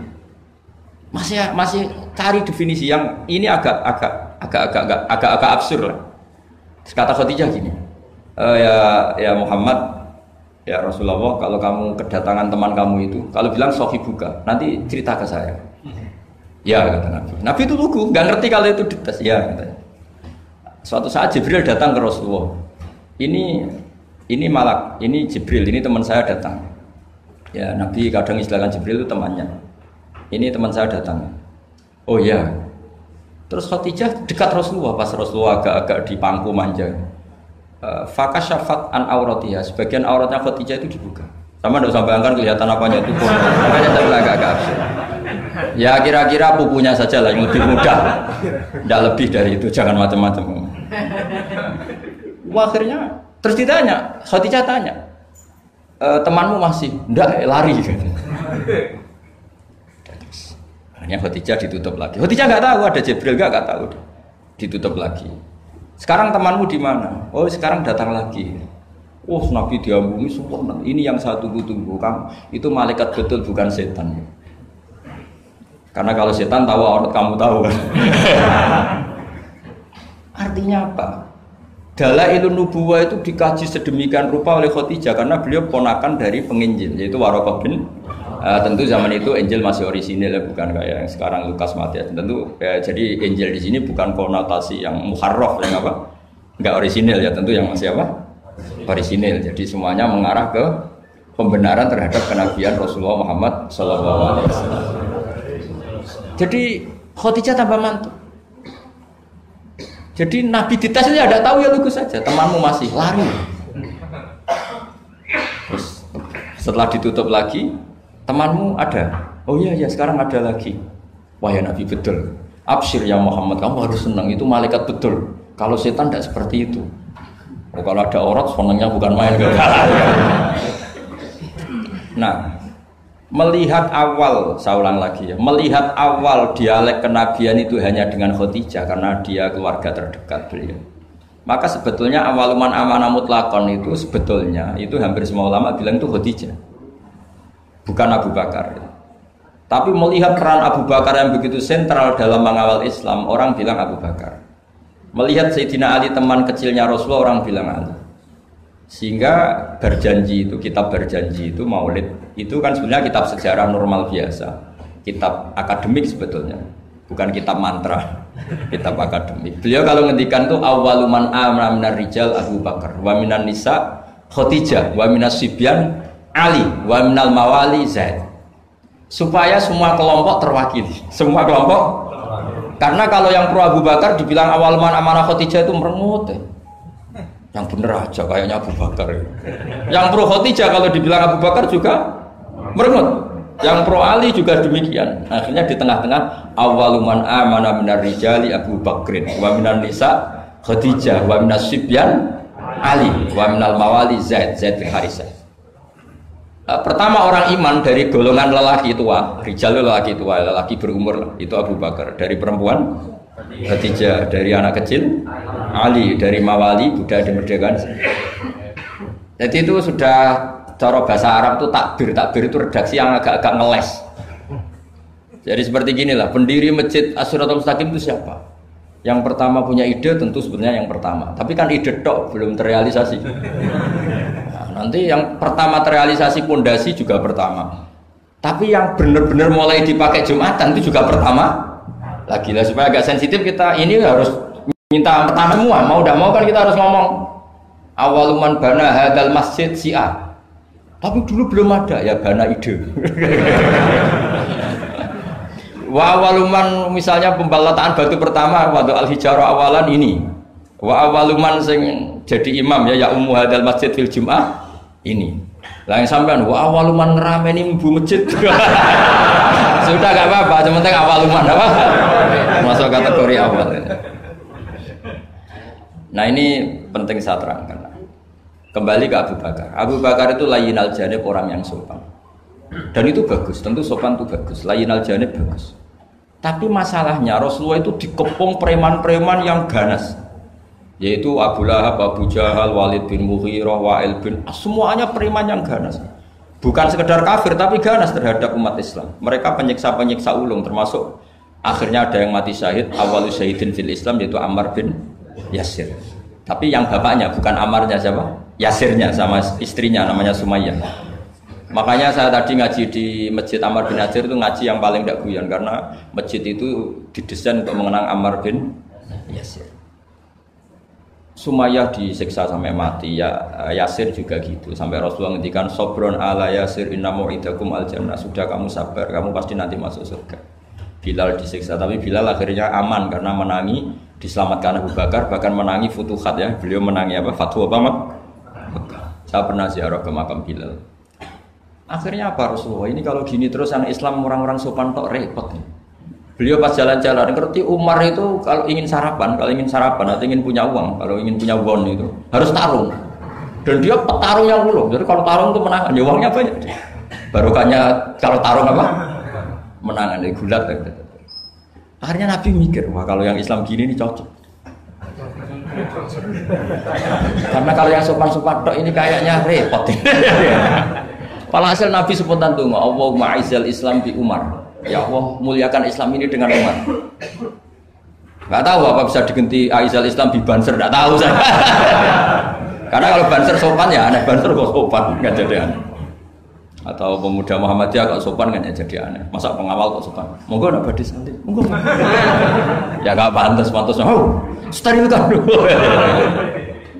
masih masih cari definisi yang ini agak agak agak agak agak agak, agak absurd lah kata Khotijah gini e, ya ya Muhammad ya Rasulullah kalau kamu kedatangan teman kamu itu kalau bilang sofi buka nanti cerita ke saya Ya kata Nabi. Nabi itu lugu, nggak ngerti kalau itu dites. Ya katanya. Suatu saat Jibril datang ke Rasulullah. Ini ini malak, ini Jibril, ini teman saya datang. Ya Nabi kadang istilahkan Jibril itu temannya. Ini teman saya datang. Oh ya. Terus Khadijah dekat Rasulullah pas Rasulullah agak-agak di pangku manja. Uh, Fakashafat an auratiha. Sebagian auratnya Khadijah itu dibuka. Sama tidak usah bayangkan kelihatan apanya itu pun. Makanya saya agak-agak Ya kira-kira pupunya saja lah yang lebih mudah. Tidak lebih dari itu, jangan macam-macam. Akhirnya terus ditanya, Khadijah tanya, e, temanmu masih? Tidak, lari. Hanya Khadijah ditutup lagi. Khadijah nggak tahu ada Jibril nggak nggak tahu. Ditutup lagi. Sekarang temanmu di mana? Oh sekarang datang lagi. Oh Nabi diambungi sempurna. Ini yang saya tunggu-tunggu. Kamu itu malaikat betul bukan setan. Karena kalau setan tahu aurat kamu tahu. (laughs) Artinya apa? Dalailun nubuwah itu dikaji sedemikian rupa oleh Khadijah karena beliau ponakan dari penginjil yaitu Warokah bin uh, tentu zaman itu Injil masih orisinil ya bukan kayak yang sekarang Lukas Matias. Tentu ya, jadi Injil di sini bukan konotasi yang muharraf yang apa? Nggak orisinil ya tentu yang masih apa? Orisinil. Jadi semuanya mengarah ke pembenaran terhadap kenabian Rasulullah Muhammad SAW jadi Khadijah tambah mantu. Jadi Nabi dites itu ada tahu ya lugu saja. Temanmu masih lari. Terus setelah ditutup lagi, temanmu ada. Oh iya ya sekarang ada lagi. Wah ya Nabi betul. Absir ya Muhammad, kamu harus senang itu malaikat betul. Kalau setan tidak seperti itu. Oh, kalau ada orang senangnya bukan main (laughs) Nah, melihat awal saya ulang lagi ya melihat awal dialek kenabian itu hanya dengan Khadijah karena dia keluarga terdekat beliau maka sebetulnya awaluman amanah mutlakon itu sebetulnya itu hampir semua ulama bilang itu Khadijah bukan Abu Bakar. Tapi melihat peran Abu Bakar yang begitu sentral dalam mengawal Islam orang bilang Abu Bakar. Melihat Sayyidina Ali teman kecilnya Rasulullah orang bilang Ali. Sehingga berjanji itu kitab berjanji itu maulid itu kan sebenarnya kitab sejarah normal biasa. Kitab akademik sebetulnya bukan kitab mantra (laughs) kitab akademik. Beliau kalau ngendikan tuh awaluman amra minar rijal Abu Bakar wa minan nisa Khadijah wa minas Ali wa minal mawali Zaid supaya semua kelompok terwakili semua kelompok karena kalau yang pro Abu Bakar dibilang awal man amanah Khadijah itu merengut ya yang bener aja kayaknya Abu Bakar. Yang pro Khadijah kalau dibilang Abu Bakar juga merengut. Yang pro Ali juga demikian. Akhirnya di tengah-tengah awaluman amana minar rijali Abu Bakrin wa minan nisa Khadijah wa minas sibyan Ali wa minal mawali Zaid Zaid bin Harisah. Uh, pertama orang iman dari golongan lelaki tua, rijal lelaki tua, lelaki berumur itu Abu Bakar. Dari perempuan Khadijah. Dari anak kecil Ali. Dari Mawali Buddha dimerdekakan jadi itu sudah cara bahasa Arab itu takbir. Takbir itu redaksi yang agak-agak ngeles. Jadi seperti gini lah pendiri masjid Asyuratul Mustaqim itu siapa? Yang pertama punya ide tentu sebenarnya yang pertama. Tapi kan ide tok belum terrealisasi nanti yang pertama terrealisasi pondasi juga pertama. Tapi yang benar-benar mulai dipakai Jumatan itu juga pertama. Lagi lah supaya agak sensitif kita ini harus minta pertama semua. Mau tidak mau kan kita harus ngomong awaluman bana hadal masjid si A tapi dulu belum ada ya bana ide. (laughs) Wa awaluman misalnya pembalataan batu pertama waktu al hijarah awalan ini. Wa awaluman sing jadi imam ya ya ummu hadal masjid fil jum'ah ini. Lah yang sampean wa awaluman ngerameni ibu masjid. (laughs) Sudah gak apa-apa cuma awal umat apa? (laughs) Masuk kategori awal. Nah ini penting saya terangkan. Kembali ke Abu Bakar. Abu Bakar itu layin al janib orang yang sopan. Dan itu bagus tentu sopan itu bagus. Layin al janib bagus. Tapi masalahnya Rasulullah itu dikepung preman-preman yang ganas yaitu Abu Lahab, Abu Jahal, Walid bin Mughirah, Wa'il bin semuanya preman yang ganas bukan sekedar kafir tapi ganas terhadap umat Islam. Mereka penyiksa-penyiksa ulung termasuk akhirnya ada yang mati syahid awal syahidin fil Islam yaitu Ammar bin Yasir. Tapi yang bapaknya bukan Ammarnya siapa? Yasirnya sama istrinya namanya Sumayyah. Makanya saya tadi ngaji di Masjid Ammar bin Najir itu ngaji yang paling tidak guyon karena masjid itu didesain untuk mengenang Ammar bin Yasir. Sumayyah disiksa sampai mati. Ya Yasir juga gitu. Sampai Rasulullah ngendikan sobron ala Yasir inna mu'idakum al jannah sudah kamu sabar kamu pasti nanti masuk surga. Bilal disiksa tapi Bilal akhirnya aman karena menangi diselamatkan Abu Bakar bahkan menangi futuhat ya. Beliau menangi apa? Fatwa apa saya pernah ziarah ke makam Bilal. Akhirnya apa Rasulullah? Ini kalau gini terus yang Islam orang-orang sopan tok repot nih. Beliau pas jalan-jalan ngerti Umar itu kalau ingin sarapan kalau ingin sarapan atau ingin punya uang kalau ingin punya won itu harus tarung dan dia petarung yang ulung jadi kalau tarung itu menang ya uangnya banyak barokahnya kalau tarung apa menangan dari gulat gitu. Akhirnya Nabi mikir, wah kalau yang Islam gini ini cocok. Karena kalau yang sopan-sopan ini kayaknya repot. (laughs) hasil Nabi spontan tuh, Allah ma'izal Islam di Umar. Ya Allah muliakan Islam ini dengan Umar. Gak tahu apa bisa diganti Aizal Islam di Banser, gak tahu saya. (laughs) Karena kalau Banser sopan ya aneh, Banser kok sopan, nggak jadi aneh atau pemuda Muhammadiyah kok sopan kan jadi aneh. Masa pengawal kok sopan? Monggo nak badhe santai. Monggo. (laughs) ya gak pantas, pantas. Oh, steril kan.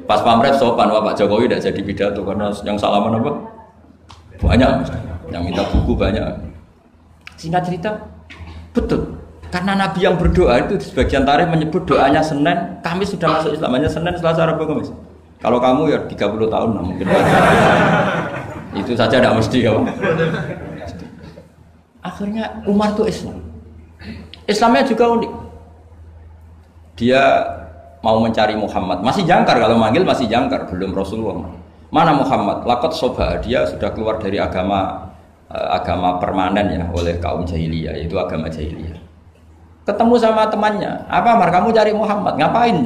Pas pamret sopan Pak Jokowi tidak jadi pidato karena yang salaman apa? Banyak. Yang minta buku banyak. Singkat cerita, betul. Karena Nabi yang berdoa itu di sebagian tarikh menyebut doanya Senin, kami sudah masuk Islam hanya Senin, Selasa, Rabu, Kamis. Kalau kamu ya 30 tahun lah mungkin. (laughs) Itu saja tidak mesti ya. Akhirnya Umar itu Islam. Islamnya juga unik. Dia mau mencari Muhammad. Masih jangkar kalau manggil masih jangkar, belum Rasulullah. Mana Muhammad? Lakot soba dia sudah keluar dari agama agama permanen ya oleh kaum jahiliyah yaitu agama jahiliyah. Ketemu sama temannya, apa Mar kamu cari Muhammad? Ngapain?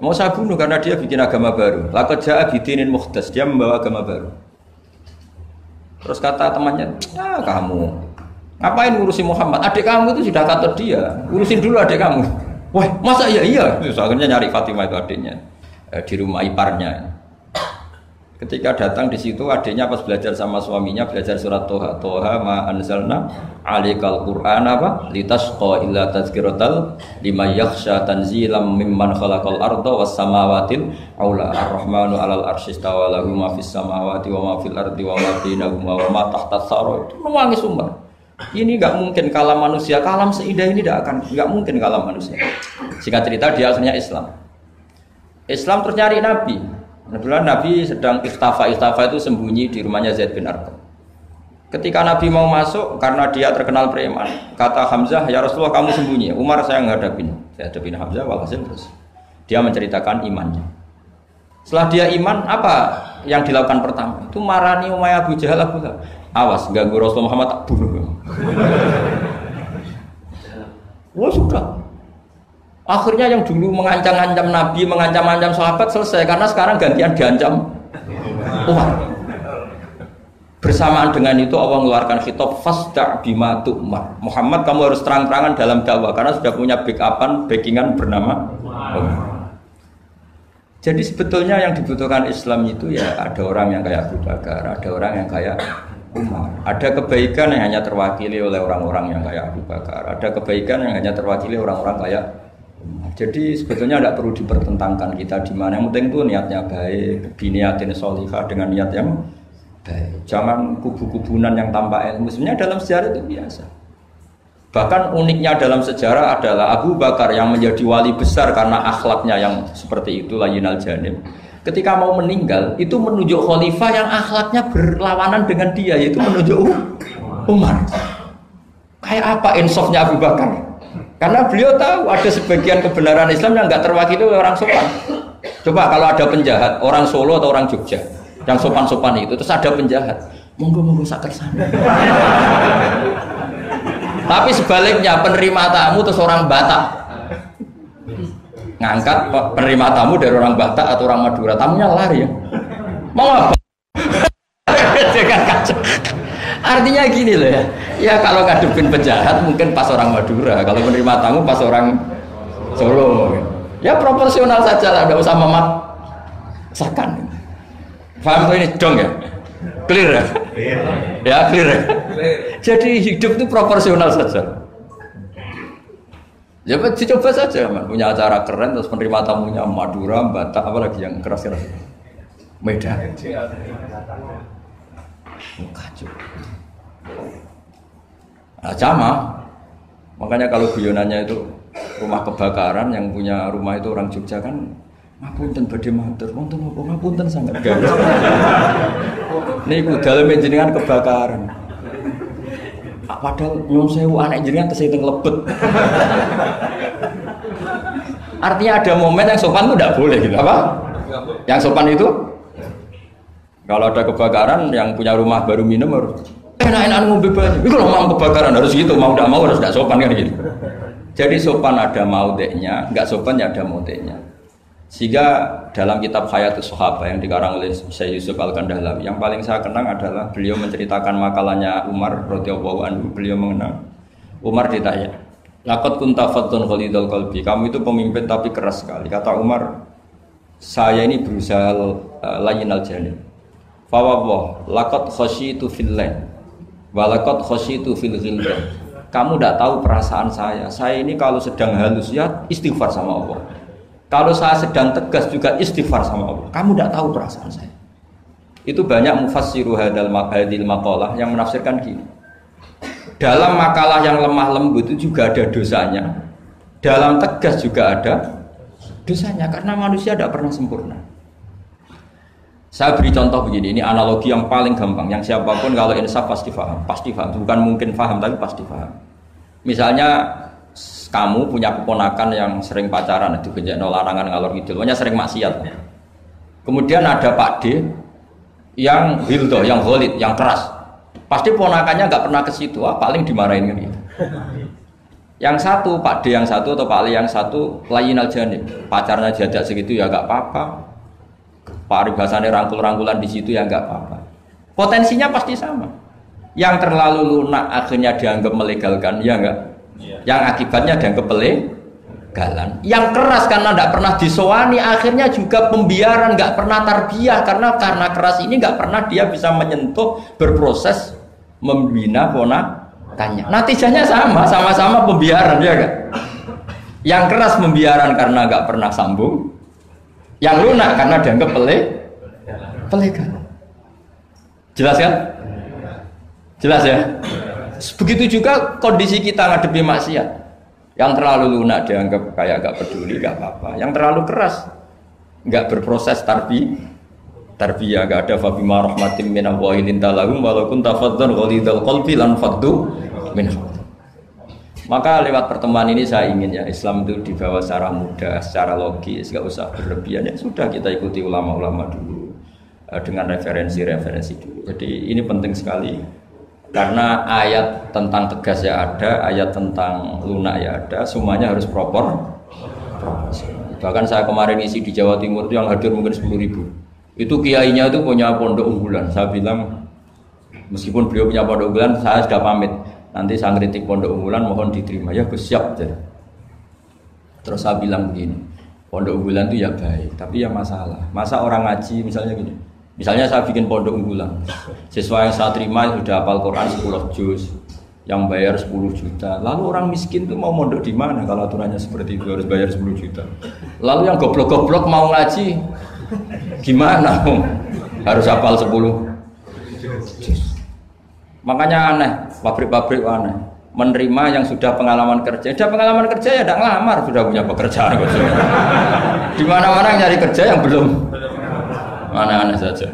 Mau saya bunuh karena dia bikin agama baru. Lakot ja'a bidinin muhdas, dia membawa agama baru. Terus kata temannya, ya kamu ngapain ngurusin Muhammad? Adik kamu itu sudah kata dia, urusin dulu adik kamu. Wah, masa iya iya? Terus akhirnya nyari Fatimah itu adiknya eh, di rumah iparnya. Ketika datang di situ adiknya pas belajar sama suaminya belajar surat Toha. Toha ma anzalna alikal Quran apa? Litasqa illa tazkiratal lima yakhsha tanzilam mimman khalaqal arda was samawatil aula. Ar-rahmanu alal arsyistawa lahu ma fis samawati wa ma fil ardi wa ma wa ma tahta tsara. Itu nangis sumber. Ini nggak mungkin kalam manusia. Kalam seindah ini tidak akan nggak mungkin kalam manusia. Singkat cerita dia akhirnya Islam. Islam terus nyari Nabi Kebetulan Nabi sedang istafa istafa itu sembunyi di rumahnya Zaid bin Arqam. Ketika Nabi mau masuk karena dia terkenal preman, kata Hamzah, "Ya Rasulullah, kamu sembunyi. Umar saya ngadapin." Saya hadapin Hamzah walhasil terus. Dia menceritakan imannya. Setelah dia iman, apa yang dilakukan pertama? Itu marani Umayyah Abu Jahal Abu Awas, ganggu Rasulullah Muhammad tak bunuh. (laughs) Wah sudah, Akhirnya yang dulu mengancam-ancam Nabi, mengancam-ancam sahabat selesai karena sekarang gantian diancam Umar. Bersamaan dengan itu Allah mengeluarkan khitab fasda bima tu'mar. Muhammad kamu harus terang-terangan dalam dakwah karena sudah punya backupan, backingan bernama Umar. Jadi sebetulnya yang dibutuhkan Islam itu ya ada orang yang kayak Abu Bakar, ada orang yang kayak Umar. Ada kebaikan yang hanya terwakili oleh orang-orang yang kayak Abu Bakar. Ada kebaikan yang hanya terwakili orang-orang kayak jadi sebetulnya tidak perlu dipertentangkan kita di mana. Yang penting itu niatnya baik, biniatin solihah dengan niat yang baik. Jangan kubu-kubunan yang tanpa ilmu. Sebenarnya dalam sejarah itu biasa. Bahkan uniknya dalam sejarah adalah Abu Bakar yang menjadi wali besar karena akhlaknya yang seperti itu layinal janim. Ketika mau meninggal itu menunjuk khalifah yang akhlaknya berlawanan dengan dia yaitu menunjuk Umar. Kayak apa insofnya Abu Bakar? Karena beliau tahu ada sebagian kebenaran Islam yang nggak terwakili oleh orang sopan. Coba kalau ada penjahat, orang Solo atau orang Jogja, yang sopan-sopan itu, terus ada penjahat, monggo monggo sakit sana. Tapi sebaliknya penerima tamu terus orang Batak ngangkat penerima tamu dari orang Batak atau orang Madura, tamunya lari ya. Mau apa? Artinya gini loh ya. Ya kalau ngadepin penjahat mungkin pas orang Madura, kalau menerima tamu pas orang Solo. Ya proporsional saja lah, tidak usah memaksakan. Paham tuh ini dong ya? Clear ya? Ya clear ya? Jadi hidup itu proporsional saja. Ya coba saja, man. punya acara keren terus penerima tamunya Madura, Batak, apalagi yang keras-keras. Medan. Kacau. Nah, sama. Makanya kalau guyonannya itu rumah kebakaran yang punya rumah itu orang Jogja kan ngapunten badhe matur. Wonten apa ngapunten sangat gawe (laughs) niku dalem jenengan kebakaran. Ah, padahal nyuwun sewu anak jenengan tesih teng lebet. Artinya ada momen yang sopan itu tidak boleh gitu apa? Yang sopan itu kalau ada kebakaran yang punya rumah baru minum harus enak-enak ngombe banyu. Itu mau kebakaran harus gitu, mau tidak mau harus tidak sopan kan gitu. Jadi sopan ada maudeknya, nggak sopan ya ada maudeknya. Sehingga dalam kitab Hayatus Sohaba yang dikarang oleh Syekh Yusuf Al Kandahlawi, yang paling saya kenang adalah beliau menceritakan makalahnya Umar radhiyallahu anhu. Beliau mengenang Umar ditanya, Lakot kunta fattun khalidul qalbi. Kamu itu pemimpin tapi keras sekali. Kata Umar, saya ini berusaha lain al janin. Fawwah, lakot khasyitu fillah. Walakot khosyitu fil ghildan. Kamu tidak tahu perasaan saya. Saya ini kalau sedang halus ya istighfar sama Allah. Kalau saya sedang tegas juga istighfar sama Allah. Kamu tidak tahu perasaan saya. Itu banyak mufassiru hadal hadil maqalah yang menafsirkan gini. Dalam makalah yang lemah lembut itu juga ada dosanya. Dalam tegas juga ada dosanya karena manusia tidak pernah sempurna. Saya beri contoh begini, ini analogi yang paling gampang, yang siapa pun kalau insaf pasti paham, pasti paham, bukan mungkin paham tapi pasti paham. Misalnya kamu punya keponakan yang sering pacaran, itu no larangan ngalor ngidul, pokoknya sering maksiat. Kemudian ada Pak D yang hildo, yang holid, yang keras. Pasti ponakannya nggak pernah ke situ, ah, paling dimarahin gitu. Yang satu, Pak D yang satu atau Pak Ali yang satu, lain nih, pacarnya jajak segitu ya nggak apa-apa, paribasannya rangkul-rangkulan di situ ya nggak apa-apa. Potensinya pasti sama. Yang terlalu lunak akhirnya dianggap melegalkan, ya enggak? Ya. Yang akibatnya dianggap pelegalan. Yang keras karena tidak pernah disowani, akhirnya juga pembiaran, nggak pernah tarbiyah karena karena keras ini nggak pernah dia bisa menyentuh, berproses membina ponakannya. Natijahnya sama, sama-sama pembiaran ya enggak? Yang keras pembiaran karena nggak pernah sambung, yang lunak karena dianggap pele pelegan. Jelas kan? Jelas ya? Begitu juga kondisi kita ngadepi maksiat. Yang terlalu lunak dianggap kayak gak peduli, gak apa-apa. Yang terlalu keras, gak berproses tarbi, tarbiyah gak ada fabima rahmatim min Allah talahum walaupun tafadzan ghalidul qalbi lan faddu min maka lewat pertemuan ini saya ingin ya Islam itu dibawa secara mudah, secara logis, nggak usah berlebihan. Ya sudah kita ikuti ulama-ulama dulu uh, dengan referensi-referensi dulu. Jadi ini penting sekali karena ayat tentang tegas ya ada, ayat tentang lunak ya ada, semuanya harus proper. Bahkan saya kemarin isi di Jawa Timur itu yang hadir mungkin 10 ribu. Itu kiainya itu punya pondok unggulan. Saya bilang meskipun beliau punya pondok unggulan, saya sudah pamit nanti saya kritik pondok unggulan mohon diterima. Ya Gus siap jadi. terus saya bilang begini pondok unggulan itu ya baik tapi ya masalah. Masa orang ngaji misalnya gini. Misalnya saya bikin pondok unggulan siswa yang saya terima sudah hafal Quran 10 juz yang bayar 10 juta. Lalu orang miskin tuh mau mondok di mana kalau aturannya seperti itu harus bayar 10 juta? Lalu yang goblok-goblok mau ngaji gimana? (laughs) Harus hafal 10 makanya aneh pabrik-pabrik aneh menerima yang sudah pengalaman kerja. Sudah pengalaman kerja ya tidak ngelamar, sudah punya pekerjaan. (laughs) Di mana-mana nyari kerja yang belum mana-mana saja.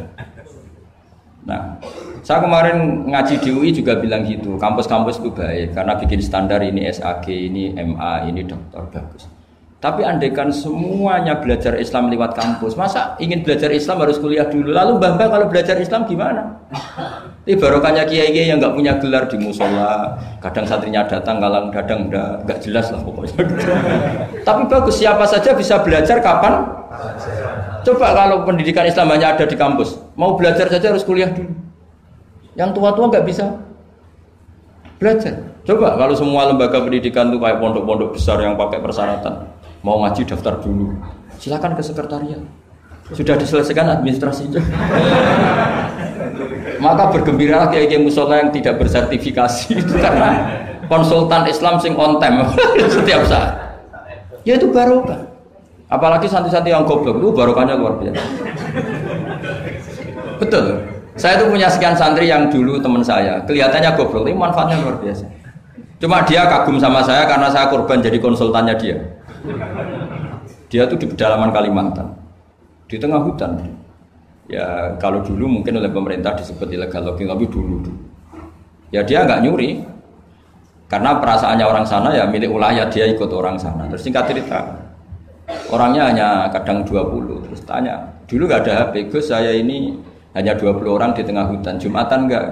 Nah, saya kemarin ngaji di UI juga bilang gitu, kampus-kampus itu baik karena bikin standar ini SAG, ini MA, ini dokter bagus. Tapi andaikan semuanya belajar Islam lewat kampus, masa ingin belajar Islam harus kuliah dulu? Lalu mbah kalau belajar Islam gimana? Ini barokahnya kiai kiai yang nggak punya gelar di musola, kadang santrinya datang, kadang kadang nggak jelas lah pokoknya. (laughs) Tapi bagus, siapa saja bisa belajar kapan? Coba kalau pendidikan Islam hanya ada di kampus, mau belajar saja harus kuliah dulu. Yang tua-tua nggak bisa belajar. Coba kalau semua lembaga pendidikan itu kayak pondok-pondok besar yang pakai persyaratan, mau ngaji daftar dulu silakan ke sekretariat sudah diselesaikan administrasinya Maka bergembira kiai kiai musola yang tidak bersertifikasi itu karena konsultan Islam sing on time (laughs) setiap saat. Ya itu barokah. Apalagi santri-santri yang goblok itu barokahnya luar biasa. Betul. Saya itu punya sekian santri yang dulu teman saya, kelihatannya goblok, tapi manfaatnya luar biasa. Cuma dia kagum sama saya karena saya korban jadi konsultannya dia. Dia tuh di pedalaman Kalimantan, di tengah hutan. Ya kalau dulu mungkin oleh pemerintah disebut illegal logging, tapi dulu. Ya dia nggak nyuri, karena perasaannya orang sana ya milik ulayat dia ikut orang sana. Terus singkat cerita, orangnya hanya kadang 20 terus tanya, dulu nggak ada HP, Gus saya ini hanya 20 orang di tengah hutan, Jumatan enggak?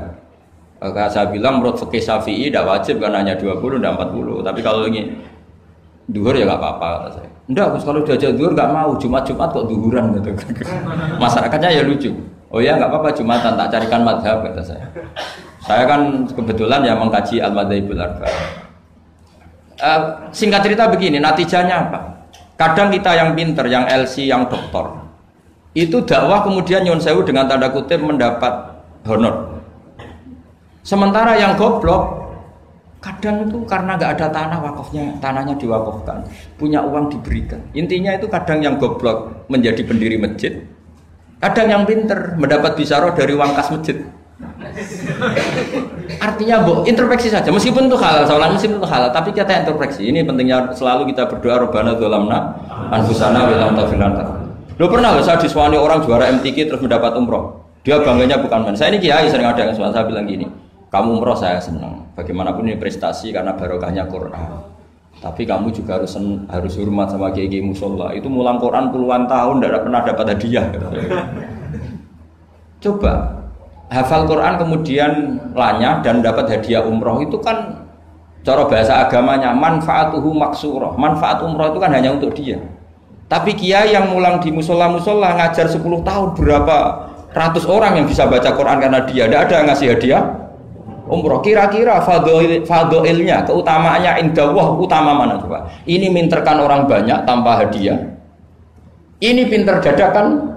Maka saya bilang menurut fikih Syafi'i tidak wajib karena hanya 20 dan 40. Tapi kalau ini duhur ya nggak apa-apa kata saya. Enggak, kalau diajak duhur nggak mau. Jumat-Jumat kok duhuran gitu. (laughs) Masyarakatnya ya lucu. Oh ya nggak apa-apa Jumatan tak carikan madhab kata saya. Saya kan kebetulan ya mengkaji al-madhabul arba. Uh, singkat cerita begini, natijahnya apa? Kadang kita yang pinter, yang LC, yang doktor, itu dakwah kemudian Nyun Sewu dengan tanda kutip mendapat honor. Sementara yang goblok kadang itu karena nggak ada tanah wakafnya, tanahnya diwakafkan, punya uang diberikan. Intinya itu kadang yang goblok menjadi pendiri masjid, kadang yang pinter mendapat bisaroh dari uang kas masjid. Artinya bu, introspeksi saja. Meskipun itu halal, soalnya meskipun itu halal, tapi kita introspeksi. Ini pentingnya selalu kita berdoa Robbana dolamna anfusana wilam taufilan Lo pernah gak saya disuani orang juara MTQ terus mendapat umroh? Dia bangganya bukan main. Saya ini kiai sering ada yang saya bilang gini, kamu umroh saya senang. Bagaimanapun ini prestasi karena barokahnya Quran. Tapi kamu juga harus harus hormat sama kiai musola. Itu mulang Quran puluhan tahun tidak pernah dapat hadiah. (laughs) Coba hafal Quran kemudian lanya dan dapat hadiah umroh itu kan cara bahasa agamanya manfaatuhu maksuroh. Manfaat umroh itu kan hanya untuk dia. Tapi kiai yang mulang di musola musola ngajar 10 tahun berapa ratus orang yang bisa baca Quran karena dia tidak ada yang ngasih hadiah umroh. Kira-kira fadoil, fadoilnya, keutamaannya indawah utama mana coba? Ini minterkan orang banyak tanpa hadiah. Ini pinter dadakan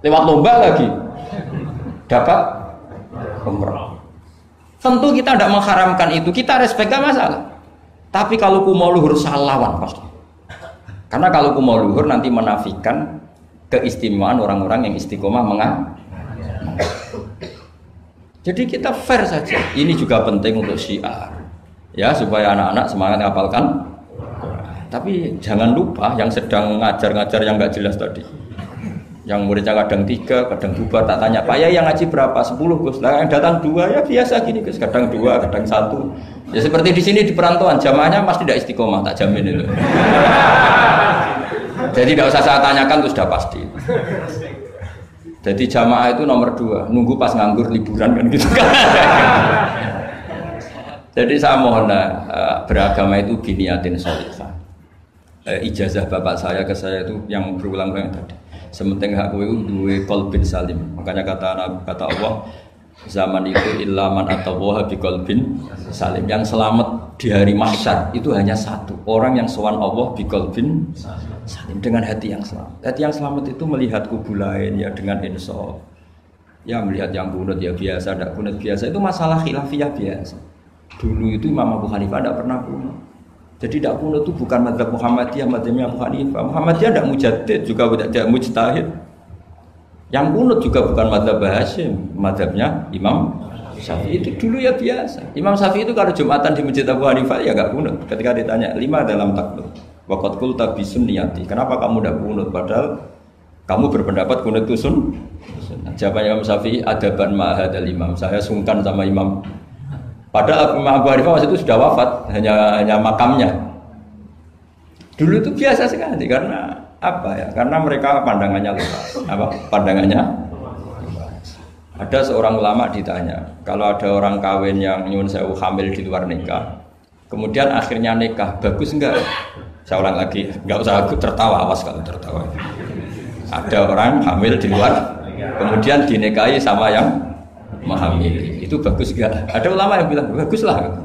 lewat lomba lagi dapat umroh. Tentu kita tidak mengharamkan itu, kita respect gak masalah. Tapi kalau kumau luhur salawan pasti. Karena kalau kumau luhur nanti menafikan keistimewaan orang-orang yang istiqomah mengah. Jadi kita fair saja. Ini juga penting untuk syiar. Ya, supaya anak-anak semangat ngapalkan. Tapi jangan lupa yang sedang ngajar-ngajar yang nggak jelas tadi. Yang muridnya kadang tiga, kadang dua, tak tanya, Pak ya yang ngaji berapa? Sepuluh Gus. Nah yang datang dua ya biasa gini Gus. Kadang dua, kadang satu. Ya seperti di sini di perantauan, jamaahnya pasti tidak istiqomah, tak jamin itu. (laughs) Jadi tidak usah saya tanyakan itu sudah pasti. Jadi jamaah itu nomor dua, nunggu pas nganggur liburan kan gitu kan. (laughs) Jadi saya mohon uh, beragama itu biniatin solihah. Uh, ijazah bapak saya ke saya itu yang berulang-ulang tadi. Sementing hak kowe duwe qalbin salim. Makanya kata kata Allah zaman itu ilaman atau wah biqalbin salim. Yang selamat di hari mahsyar itu hanya satu orang yang sowan Allah biqalbin salim dengan hati yang selamat. Hati yang selamat itu melihat kubu lain ya dengan insaf. Ya melihat yang kunut ya biasa, tidak kunut biasa itu masalah khilafiyah biasa. Dulu itu Imam Abu Hanifah tidak pernah kunut. Jadi tidak kuno itu bukan madhab Muhammadiyah, madhabnya Abu Hanifah. Muhammadiyah tidak mujadid, juga tidak mujtahid. Yang kunut juga bukan madhab Hashim, madhabnya Imam Syafi'i itu dulu ya biasa. Imam Syafi'i itu kalau Jumatan di Masjid Abu Hanifah ya nggak kunut. Ketika ditanya lima dalam takluk, wakat kul tabi sunniyati. Kenapa kamu tidak kunut? Padahal kamu berpendapat kunut itu sun. Jawabannya Imam Syafi'i adaban ma'hadal imam. Saya sungkan sama Imam Padahal Imam Abu Hanifah waktu itu sudah wafat, hanya hanya makamnya. Dulu itu biasa sekali karena apa ya? Karena mereka pandangannya luas. Apa? Pandangannya ada seorang ulama ditanya, kalau ada orang kawin yang nyun sewu hamil di luar nikah, kemudian akhirnya nikah, bagus enggak? Saya ulang lagi, enggak usah aku tertawa, awas kalau tertawa. Ada orang hamil di luar, kemudian dinikahi sama yang memahami itu bagus gak? Ada ulama yang bilang bagus lah.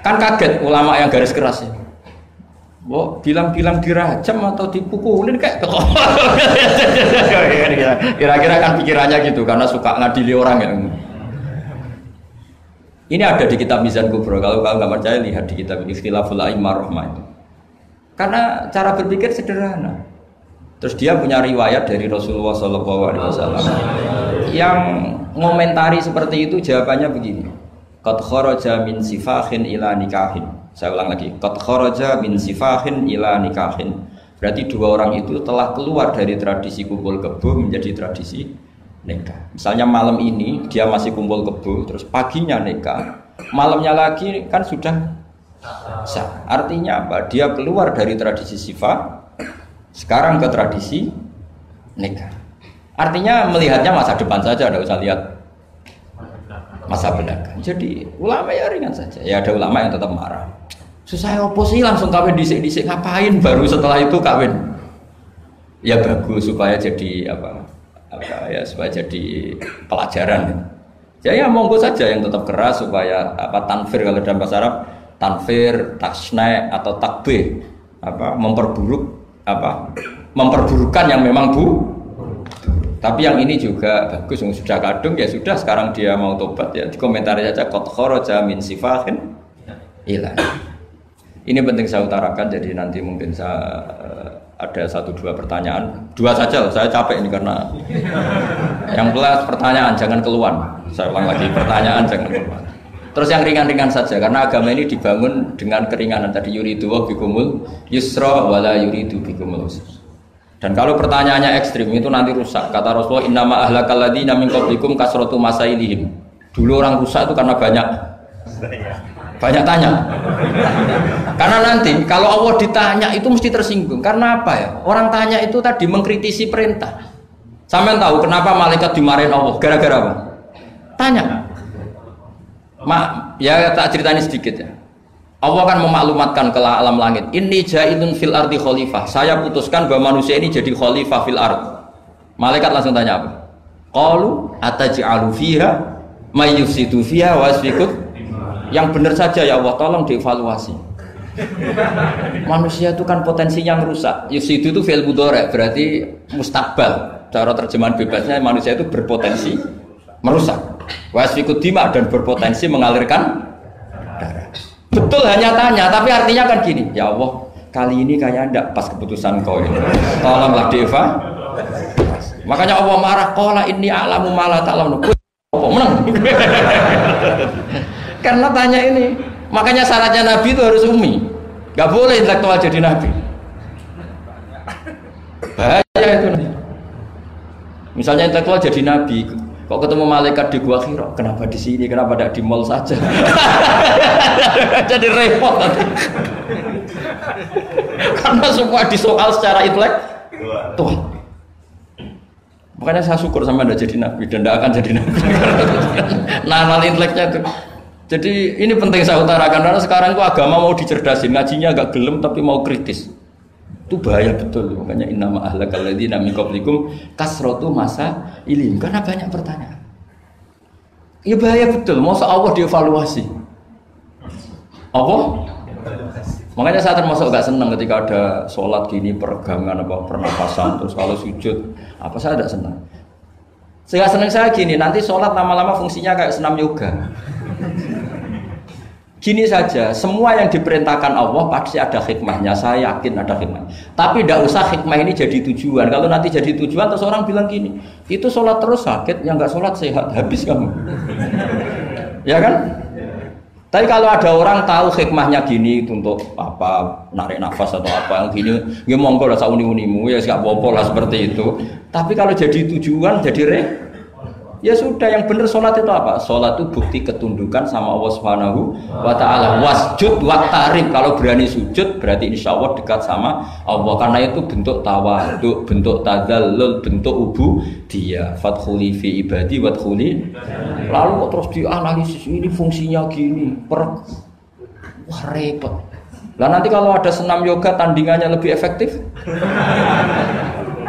Kan kaget ulama yang garis keras ya. Bo, bilang-bilang dirajam atau dipukulin kayak (laughs) Kira-kira kan pikirannya gitu karena suka ngadili orang ya. Ini ada di kitab Mizan Kubro. Kalau kalian nggak percaya lihat di kitab Ikhtilaful Aimar itu. Karena cara berpikir sederhana. Terus dia punya riwayat dari Rasulullah SAW yang ngomentari seperti itu jawabannya begini. Qad kharaja min sifahin ila nikahin. Saya ulang lagi. Qad kharaja min sifahin ila nikahin. Berarti dua orang itu telah keluar dari tradisi kumpul kebo menjadi tradisi nikah. Misalnya malam ini dia masih kumpul kebo, terus paginya nikah. Malamnya lagi kan sudah sah. Artinya apa? Dia keluar dari tradisi sifat, sekarang ke tradisi nikah. Artinya melihatnya masa depan saja, tidak usah lihat masa belakang. Jadi ulama ya ringan saja. Ya ada ulama yang tetap marah. Susah apa sih langsung kawin disik-disik ngapain baru setelah itu kawin? Ya bagus supaya jadi apa apa ya supaya jadi pelajaran. Ya ya monggo saja yang tetap keras supaya apa tanfir kalau dalam bahasa Arab tanfir, taksna atau takbih apa memperburuk apa memperburukan yang memang bu tapi yang ini juga bagus, sudah kadung ya sudah sekarang dia mau tobat ya. Di komentar saja kot kharaja min sifahin ilah. Ini penting saya utarakan jadi nanti mungkin saya uh, ada satu dua pertanyaan, dua saja saya capek ini karena (laughs) yang belas pertanyaan jangan keluar. Saya ulang lagi pertanyaan jangan keluar. Terus yang ringan-ringan saja karena agama ini dibangun dengan keringanan tadi yuridu wa bikumul yusra wala yuridu bikumul usra. Dan kalau pertanyaannya ekstrim itu nanti rusak. Kata Rasulullah, "Innama ahlakal min qablikum kasratu masailihim." Dulu orang rusak itu karena banyak banyak tanya. Karena nanti kalau Allah ditanya itu mesti tersinggung. Karena apa ya? Orang tanya itu tadi mengkritisi perintah. Sampai tahu kenapa malaikat dimarahin Allah? Gara-gara apa? Tanya. Mak, ya tak ceritanya sedikit ya. Allah akan memaklumatkan ke alam langit. Ini jailun fil ardi khalifah. Saya putuskan bahwa manusia ini jadi khalifah fil ard. Malaikat langsung tanya apa? Qalu ataj'alu fiha may yufsidu fiha wa Yang benar saja ya Allah, tolong dievaluasi. Manusia itu kan potensinya merusak. Yusidu itu fil mudhari, berarti mustakbal. Cara terjemahan bebasnya manusia itu berpotensi merusak. Wasfikut dima dan berpotensi mengalirkan darah. Betul hanya tanya, tapi artinya kan gini, ya Allah, kali ini kayak ndak pas keputusan kau ini. Tolonglah Deva. Makanya Allah marah, kola ini alamu malah tak menang? (laughs) Karena tanya ini, makanya syaratnya Nabi itu harus umi. Gak boleh intelektual jadi Nabi. Bahaya itu. Misalnya intelektual jadi Nabi, Kok ketemu malaikat di gua kira, kenapa di sini, kenapa tidak di mall saja? (laughs) Jadi repot nanti. Karena semua disoal secara intelek. Tuh. Makanya saya syukur sama anda jadi nabi dan tidak akan jadi nabi. (laughs) nah, inteleknya itu. Jadi ini penting saya utarakan karena sekarang itu agama mau dicerdasin, ngajinya agak gelem tapi mau kritis. Itu bahaya betul makanya innama ahlakal ladzina min qablikum kasratu masa ilim. Karena banyak pertanyaan. Ya bahaya betul mau Allah dievaluasi? Apa? Makanya saya termasuk gak senang ketika ada sholat gini peregangan apa pernapasan terus kalau sujud apa saya tidak senang saya senang saya gini nanti sholat lama-lama fungsinya kayak senam yoga Gini saja, semua yang diperintahkan Allah pasti ada hikmahnya. Saya yakin ada hikmah. Tapi tidak usah hikmah ini jadi tujuan. Kalau nanti jadi tujuan, terus orang bilang gini, itu sholat terus sakit, yang nggak sholat sehat, habis kamu. (laughs) ya kan? Tapi kalau ada orang tahu hikmahnya gini untuk apa narik nafas atau apa yang gini, ya monggo lah sauni unimu ya nggak apa lah seperti itu. Tapi kalau jadi tujuan, jadi re, Ya sudah yang benar sholat itu apa? Sholat itu bukti ketundukan sama Allah Subhanahu wa taala. Wasjud wa tarif. Kalau berani sujud berarti insya Allah dekat sama Allah. Karena itu bentuk tawaduk, bentuk tadallul, bentuk ubu dia. Fathuli fi ibadi wadkhuli. Lalu kok terus dianalisis ini fungsinya gini. Per Wah repot. Lah nanti kalau ada senam yoga tandingannya lebih efektif?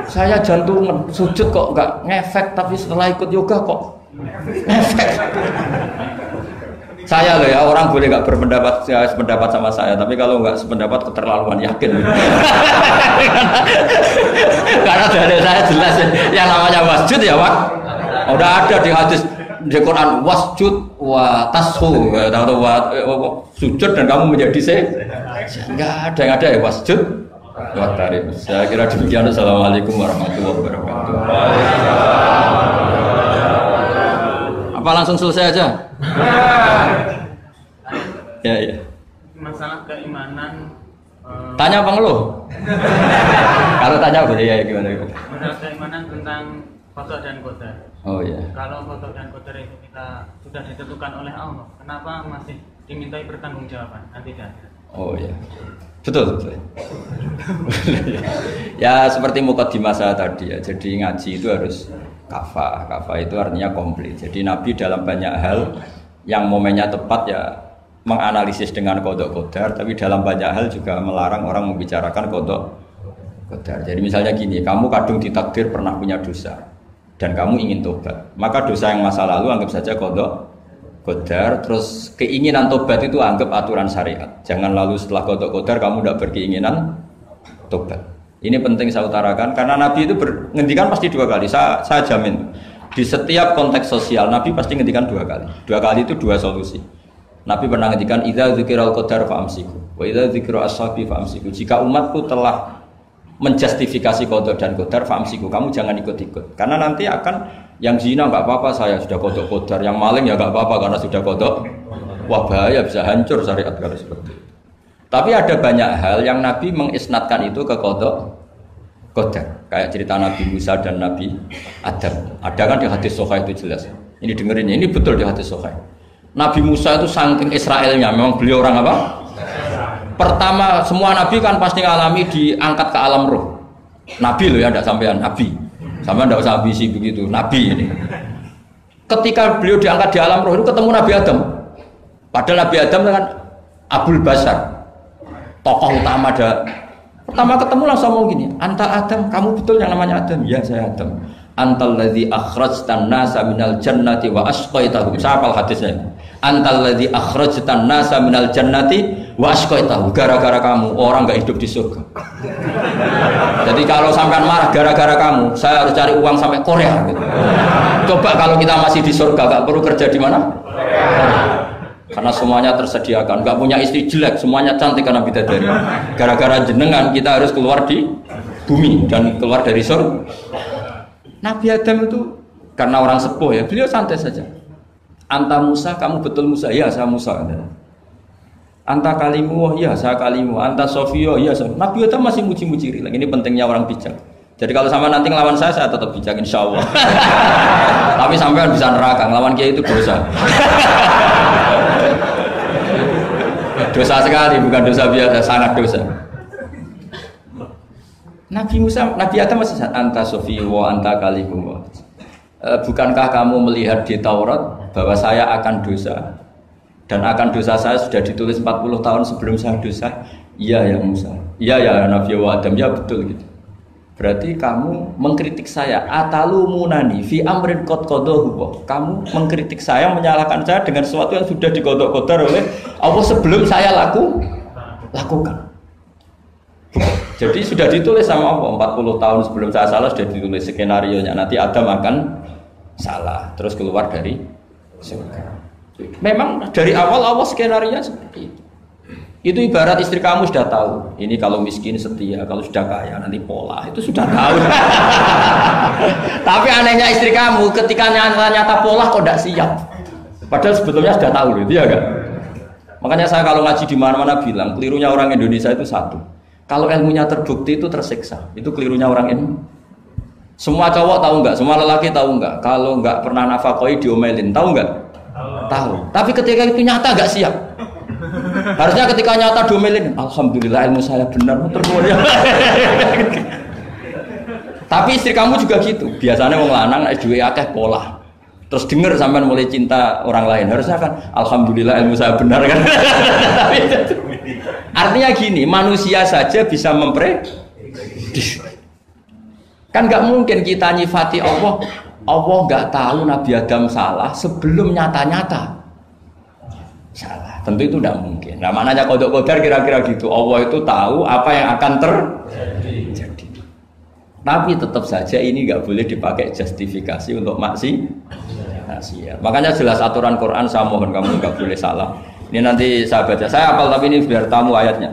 Saya jantungan sujud kok nggak ngefek tapi setelah ikut yoga kok ngefek Saya loh ya orang boleh nggak berpendapat ya, sependapat sama saya, tapi kalau nggak sependapat keterlaluan yakin. Karena dari saya jelas yang namanya wasjud ya wak. Udah ada di hadis di Quran wasjud wa tashu atau wa, sujud dan kamu menjadi se enggak ada yang ada ya wasjud wa tarif. Saya kira demikian. Assalamualaikum warahmatullahi wabarakatuh. Apa langsung selesai aja? ya ya. Masalah keimanan. eh, Tanya apa ngeluh? Kalau tanya boleh ya gimana? masalah keimanan tentang kodok dan kodar. Oh ya. Kalau kodok dan kodar itu kita sudah ditentukan oleh Allah, kenapa masih dimintai pertanggungjawaban nanti dan Oh ya. Betul betul. (laughs) ya seperti mukadimah saya tadi ya. Jadi ngaji itu harus kafah. Kafah itu artinya komplit. Jadi Nabi dalam banyak hal yang momennya tepat ya menganalisis dengan kodok kodar, tapi dalam banyak hal juga melarang orang membicarakan kodok kodar. Jadi misalnya gini, kamu kadung ditakdir pernah punya dosa dan kamu ingin tobat, maka dosa yang masa lalu anggap saja kodok kodar. Terus keinginan tobat itu anggap aturan syariat. Jangan lalu setelah kodok kodar kamu tidak berkeinginan tobat. Ini penting saya utarakan karena Nabi itu ngendikan pasti dua kali. Saya, saya jamin di setiap konteks sosial Nabi pasti ngendikan dua kali. Dua kali itu dua solusi. Nabi pernah ngendikan idza dzikiral qadar fa'amsiku wa idza dzikra ashabi fa'amsiku. Jika umatku telah menjustifikasi kodok dan kodar fa'amsiku, kamu jangan ikut-ikut. Karena nanti akan yang zina nggak apa-apa saya sudah kodok kodar, yang maling ya nggak apa-apa karena sudah kodok. Wah bahaya bisa hancur syariat kalau seperti itu. Tapi ada banyak hal yang Nabi mengisnatkan itu ke kodok kodar. Kayak cerita Nabi Musa dan Nabi Adam. Ada kan di hadis Sohai itu jelas. Ini dengerin ini betul di hadis Sohai. Nabi Musa itu saking Israelnya, memang beliau orang apa? Pertama, semua Nabi kan pasti ngalami diangkat ke alam roh. Nabi loh ya, tidak sampean Nabi. Sama tidak usah ambisi begitu, Nabi ini. Ketika beliau diangkat di alam roh itu ketemu Nabi Adam. Padahal Nabi Adam kan Abul Basar, tokoh utama ada. Pertama ketemu langsung ngomong gini, Anta Adam, kamu betul yang namanya Adam? Ya saya Adam. Antal ladzi akhrajtan nasa minal jannati wa asqaitahum. Saya hadisnya. Antal ladzi akhrajtan nasa minal jannati wa asqaitahum. Gara-gara kamu orang nggak hidup di surga. Jadi kalau sampean marah gara-gara kamu, saya harus cari uang sampai Korea gitu. Coba kalau kita masih di surga, nggak perlu kerja di mana? Karena semuanya tersediakan, nggak punya istri jelek, semuanya cantik karena bidadari. Gara-gara jenengan kita harus keluar di bumi dan keluar dari surga. Nabi Adam itu karena orang sepuh ya, beliau santai saja. Anta Musa, kamu betul Musa? Ya, saya Musa. Anta kalimu, oh iya saya kalimu. Anta Sofio, iya saya. Nabi Adam masih muji-muji rilek. Ini pentingnya orang bijak. Jadi kalau sama nanti ngelawan saya, saya tetap bijak insya Allah. (laughs) Tapi sampai bisa neraka, ngelawan kiai itu dosa. (laughs) dosa sekali, bukan dosa biasa, sangat dosa. Nabi Musa, Nabi Adam masih anta sofi wa anta kalimu. E, bukankah kamu melihat di Taurat bahwa saya akan dosa dan akan dosa saya sudah ditulis 40 tahun sebelum saya dosa? Iya ya Musa. Iya ya Nabi wa Adam ya betul gitu. Berarti kamu mengkritik saya atalumunani fi amrin qad qadahu. Kamu mengkritik saya, menyalahkan saya dengan sesuatu yang sudah digodok-godar oleh Allah sebelum saya laku lakukan. Jadi sudah ditulis sama Allah 40 tahun sebelum saya salah sudah ditulis skenario nya nanti Adam akan salah terus keluar dari surga. Memang dari awal Allah skenario seperti itu. Itu ibarat istri kamu sudah tahu. Ini kalau miskin setia, kalau sudah kaya nanti pola. Itu sudah tahu. (laughs) Tapi anehnya istri kamu ketika nyata-nyata pola kok tidak siap. Padahal sebetulnya sudah tahu loh, ya kan? Makanya saya kalau ngaji di mana-mana bilang, kelirunya orang Indonesia itu satu. Kalau ilmunya terbukti itu tersiksa. Itu kelirunya orang ini. Semua cowok tahu nggak? Semua lelaki tahu nggak? Kalau nggak pernah nafakoi diomelin, tahu nggak? Tahu. Tapi ketika itu nyata nggak siap. Harusnya ketika nyata domelin, alhamdulillah ilmu saya benar termulia. (laughs) Tapi istri kamu juga gitu. Biasanya wong lanang duwe akeh pola. Terus denger sampean mulai cinta orang lain. Harusnya kan alhamdulillah ilmu saya benar kan. (laughs) Artinya gini, manusia saja bisa memprediksi. Kan nggak mungkin kita nyifati Allah, Allah nggak tahu Nabi Adam salah sebelum nyata-nyata. Tentu itu tidak mungkin. Nah, maknanya kodok kodar kira-kira gitu. Allah itu tahu apa yang akan terjadi. Tapi tetap saja ini nggak boleh dipakai justifikasi untuk maksi. Maksiat. Makanya jelas aturan Quran saya mohon kamu nggak boleh salah. Ini nanti saya baca. Saya apal tapi ini biar tamu ayatnya.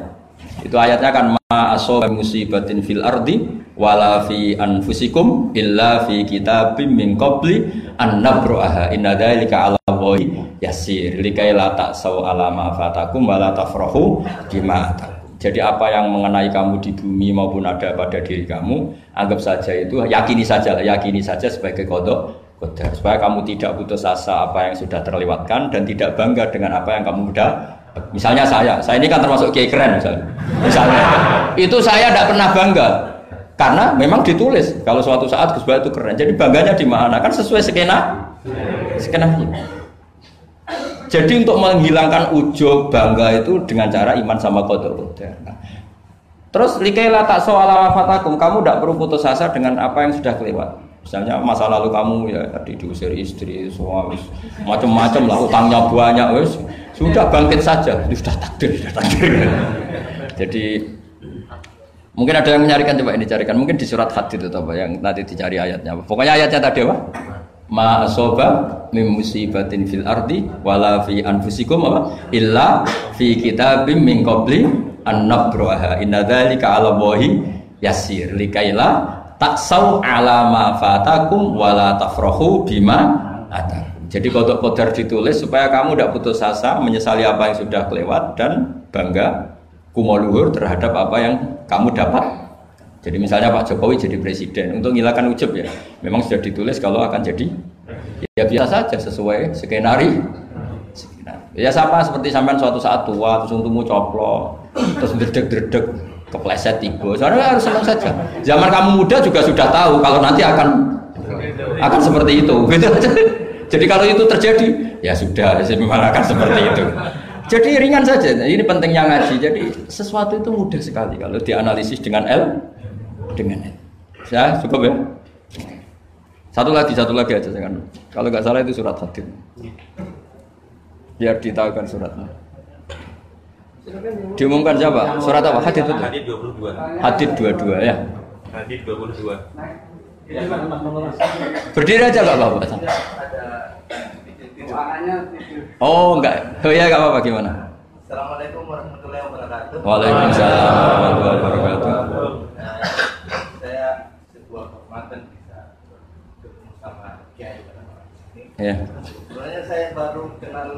Itu ayatnya kan ma musibatin fil ardi wala fi anfusikum illa fi kitabim min qabli an nabraha inna dzalika 'ala Allahi yasir. Likai la ta'sau ala ma fatakum wala tafrahu bima jadi apa yang mengenai kamu di bumi maupun ada pada diri kamu, anggap saja itu yakini saja yakini saja sebagai kodok kodar. Supaya kamu tidak putus asa apa yang sudah terlewatkan dan tidak bangga dengan apa yang kamu sudah misalnya saya saya ini kan termasuk kiai keren misalnya misalnya itu saya tidak pernah bangga karena memang ditulis kalau suatu saat Gus itu keren. Jadi bangganya di mana? Kan sesuai skena skena. Jadi untuk menghilangkan ujub bangga itu dengan cara iman sama kodok. Nah, terus likaila tak soal kamu tidak perlu putus asa dengan apa yang sudah kelewat. Misalnya masa lalu kamu ya tadi diusir istri, suami, macam-macam lah, utangnya banyak, wes sudah bangkit saja, sudah takdir, sudah takdir. (laughs) Jadi Mungkin ada yang menyarikan coba ini carikan. Mungkin di surat Hadid itu apa yang nanti dicari ayatnya. Pokoknya ayatnya tadi apa? Ma asoba musibatin fil ardi wala fi anfusikum apa? Illa fi kitabim min qabli an nabraha. Inna dzalika 'ala Allahi yasir. Likaila taksau ala ma fatakum wala tafrahu bima atar. Jadi kodok kodar ditulis supaya kamu tidak putus asa, menyesali apa yang sudah kelewat dan bangga kumoluhur terhadap apa yang kamu dapat. Jadi misalnya Pak Jokowi jadi presiden untuk menghilangkan ujub ya, memang sudah ditulis kalau akan jadi ya biasa saja sesuai skenario. Ya sama seperti sampean suatu saat tua terus untukmu coplo terus dredeg-dredeg kepleset tiba. Soalnya harus senang saja. Zaman kamu muda juga sudah tahu kalau nanti akan akan seperti itu. (laughs) Gitu. Jadi kalau itu terjadi ya sudah memang akan seperti itu. Jadi ringan saja. Ini pentingnya ngaji. Jadi sesuatu itu mudah sekali kalau dianalisis dengan L dengan L. Ya, cukup ya. Satu lagi, satu lagi aja jangan. Kalau nggak salah itu surat hadid. Biar ditahukan suratnya. Diumumkan siapa? Surat apa? Hadid itu. Hadid 22. Hadid 22 ya. Hadid 22. Berdiri aja nggak apa-apa. Oh enggak, oh ya enggak apa-apa gimana? Assalamualaikum warahmatullahi wabarakatuh. Waalaikumsalam warahmatullahi wabarakatuh. Saya sebuah kehormatan bisa ketemu sama Kiai pada malam ini. Ya. Sebenarnya saya baru kenal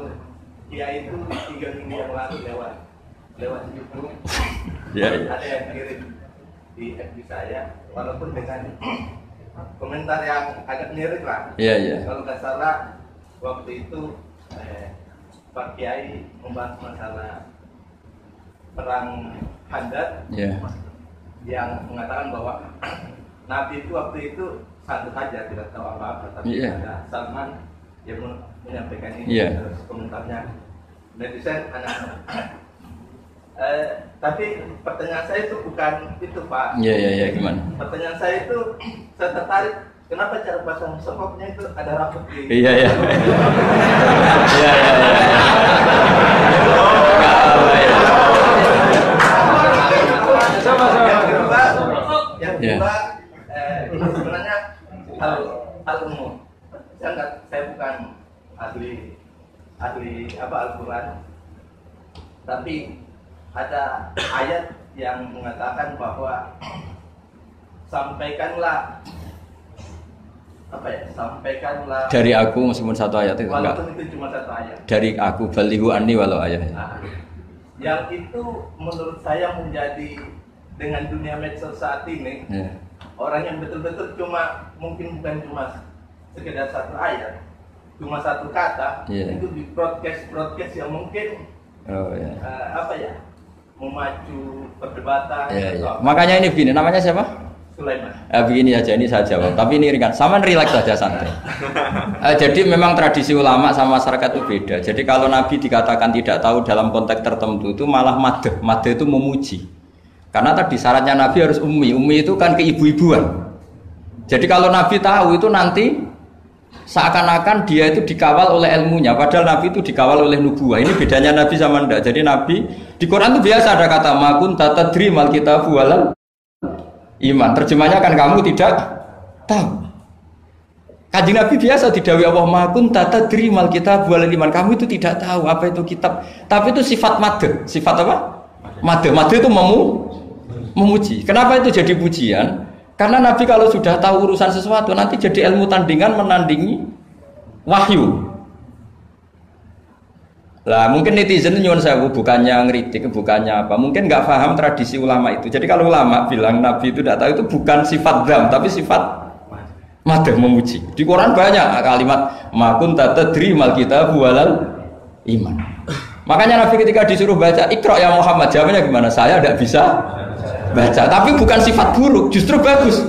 Kiai itu tiga minggu yang lalu lewat lewat YouTube. (laughs) Ya, ya. Ada yang kirim di FB saya, walaupun dengan komentar yang agak mirip lah. Iya, iya. Kalau nggak salah waktu itu eh, Pak Kiai membahas masalah perang Handad Ya. yang mengatakan bahwa (clears throat) Nabi itu waktu itu satu saja tidak tahu apa-apa tapi Iya. ada Salman yang men- menyampaikan ini Iya. terus komentarnya netizen anak (clears throat) eh, tapi pertanyaan saya itu bukan itu Pak Iya, iya, iya, gimana? pertanyaan saya itu saya tertarik kenapa cara pasang sokoknya itu ada rambut di Iya, iya. Iya, iya, iya. Ya. yang kedua yang Ya. kedua eh, sebenarnya hal hal umum saya nggak saya bukan ahli ahli apa Al-Quran tapi ada ayat yang mengatakan bahwa sampaikanlah apa ya sampaikanlah Dari aku meskipun satu ayat itu enggak. itu cuma satu ayat Dari aku balihu ani walau ayat. Nah, yang itu menurut saya menjadi dengan dunia medsos saat ini Ya. orang yang betul-betul cuma mungkin bukan cuma sekedar satu ayat cuma satu kata Iya. itu di broadcast broadcast yang mungkin Oh ya. eh, apa ya memacu perdebatan Ya, ya. Makanya ini begini, namanya siapa? Sulaiman Eh, begini aja, ini saya jawab. Tapi ini ringan. Sama rileks saja santai. (laughs) Eh, jadi memang tradisi ulama sama masyarakat itu beda. Jadi kalau Nabi dikatakan tidak tahu dalam konteks tertentu itu malah madeh. Madeh itu memuji. Karena tadi syaratnya Nabi harus ummi. Ummi itu kan keibu-ibuan. Jadi kalau Nabi tahu itu nanti seakan-akan dia itu dikawal oleh ilmunya padahal nabi itu dikawal oleh nubuah. Ini bedanya nabi sama ndak. Jadi nabi di Quran itu biasa ada kata makun tatadri mal kita walal iman. Terjemahnya kan kamu tidak tahu. Kaji Nabi biasa didawi Allah makun tata mal kita walal iman. Kamu itu tidak tahu apa itu kitab. Tapi itu sifat made sifat apa? Made made itu memu memuji. Kenapa itu jadi pujian karena Nabi kalau sudah tahu urusan sesuatu nanti jadi ilmu tandingan menandingi wahyu. Lah mungkin netizen nyuwun sewu bukannya ngeritik, bukannya apa. Mungkin nggak paham tradisi ulama itu. Jadi kalau ulama bilang Nabi itu tidak tahu itu bukan sifat dam, tapi sifat madah memuji. Di Quran banyak kalimat makun tatadri mal kita bualal iman. Makanya Nabi ketika disuruh baca Iqra ya Muhammad jawabnya gimana? Saya tidak bisa baca, tapi bukan sifat buruk, justru bagus.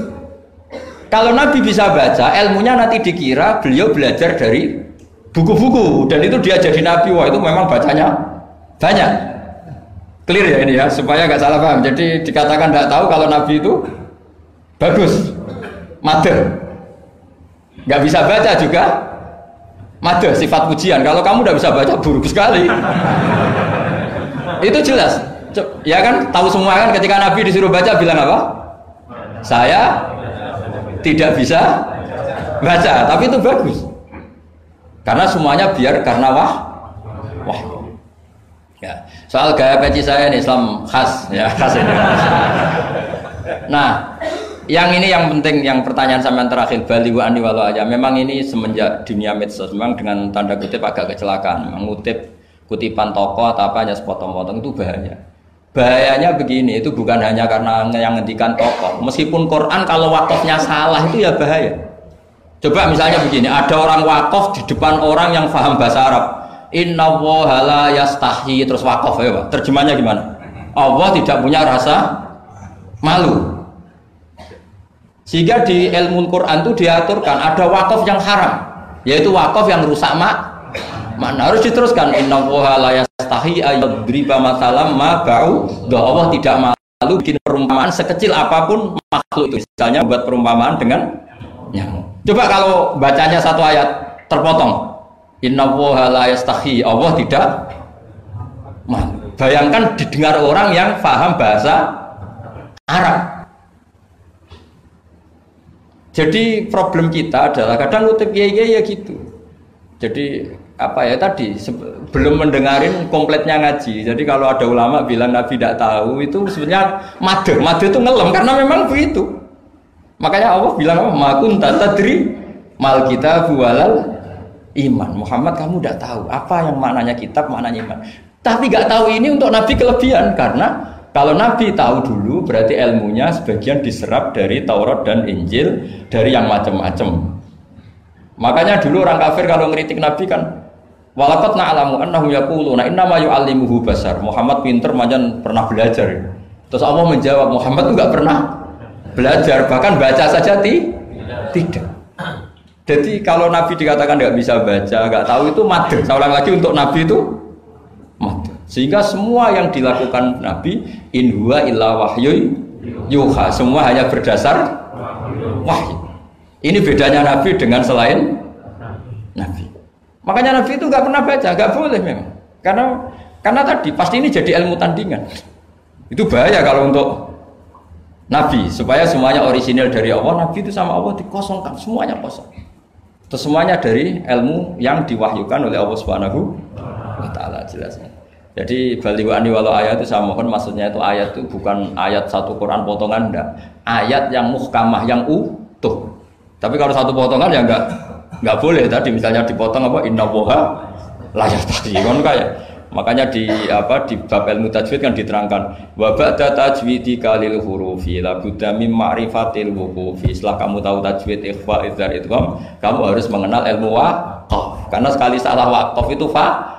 Kalau Nabi bisa baca, ilmunya nanti dikira beliau belajar dari buku-buku dan itu dia jadi Nabi. Wah itu memang bacanya banyak. Clear ya ini ya, supaya nggak salah paham. Jadi dikatakan tidak tahu kalau Nabi itu bagus, mater, nggak bisa baca juga, mater sifat pujian. Kalau kamu udah bisa baca buruk sekali. itu jelas ya kan tahu semua kan ketika Nabi disuruh baca bilang apa? Saya tidak bisa baca, tapi itu bagus. Karena semuanya biar karena wah wah. Ya, soal gaya peci saya ini Islam khas ya khas ini. Nah, yang ini yang penting yang pertanyaan sama yang terakhir Bali wa ani walau aja. Memang ini semenjak dunia medsos memang dengan tanda kutip agak kecelakaan. Mengutip kutipan toko atau apa hanya sepotong-potong itu bahaya. Bahayanya begini, itu bukan hanya karena yang ngendikan tokoh. Meskipun Quran kalau wakafnya salah itu ya bahaya. Coba misalnya begini, ada orang wakaf di depan orang yang paham bahasa Arab. Inna la yastahi terus wakaf ya. Terjemahnya gimana? Allah tidak punya rasa malu. Sehingga di ilmu Quran itu diaturkan ada wakaf yang haram, yaitu wakaf yang rusak mak Mana harus diteruskan inna woha la yastahi ayadriba masalam ma ba'u. Allah tidak malu bikin perumpamaan sekecil apa pun makhluk itu. Misalnya buat perumpamaan dengan nyamuk. Coba kalau bacanya satu ayat terpotong. Inna woha la yastahi. Allah tidak malu. Bayangkan didengar orang yang paham bahasa Arab. Jadi problem kita adalah kadang ngutip ya ya gitu. Jadi apa ya tadi belum mendengarin kompletnya ngaji. Jadi kalau ada ulama bilang Nabi tidak tahu itu sebenarnya made, made itu ngelem karena memang begitu. Makanya Allah bilang apa? Makun tadri mal kita bualal iman. Muhammad kamu tidak tahu apa yang maknanya kitab, maknanya iman. Tapi nggak tahu ini untuk Nabi kelebihan karena kalau Nabi tahu dulu berarti ilmunya sebagian diserap dari Taurat dan Injil dari yang macam-macam. Makanya dulu orang kafir kalau ngeritik Nabi kan Walakat na'lamu annahu yaquluna inna ma yu'allimuhu basar. Muhammad pinter macam pernah belajar. Terus Allah menjawab, Muhammad enggak pernah belajar, bahkan baca saja ti tidak. Jadi kalau Nabi dikatakan nggak bisa baca, nggak tahu itu. Saya ulang lagi untuk Nabi itu mati. Sehingga semua yang dilakukan Nabi in huwa illa wahyu yuha. Semua hanya berdasar wahyu. Ini bedanya Nabi dengan selain Nabi. Makanya Nabi itu nggak pernah baca, nggak boleh memang. Karena karena tadi pasti ini jadi ilmu tandingan. Itu bahaya kalau untuk Nabi supaya semuanya orisinil dari Allah. Nabi itu sama Allah dikosongkan, semuanya kosong. Itu semuanya dari ilmu yang diwahyukan oleh Allah Subhanahu wa taala jelasnya. Jadi baliwani walau ayat itu saya mohon maksudnya itu ayat itu bukan ayat satu Quran potongan enggak. Ayat yang muhkamah yang utuh. Tapi kalau satu potongan ya enggak nggak boleh tadi misalnya dipotong apa inna woha layak tadi kan kayak makanya di apa di bab ilmu tajwid kan diterangkan wa ba'da tajwidi kalil hurufi la budda mim ma'rifatil wuqufi. Setelah kamu tahu tajwid ikhfa idzar idgham kamu harus mengenal ilmu waqaf. Karena sekali salah waqaf itu fa.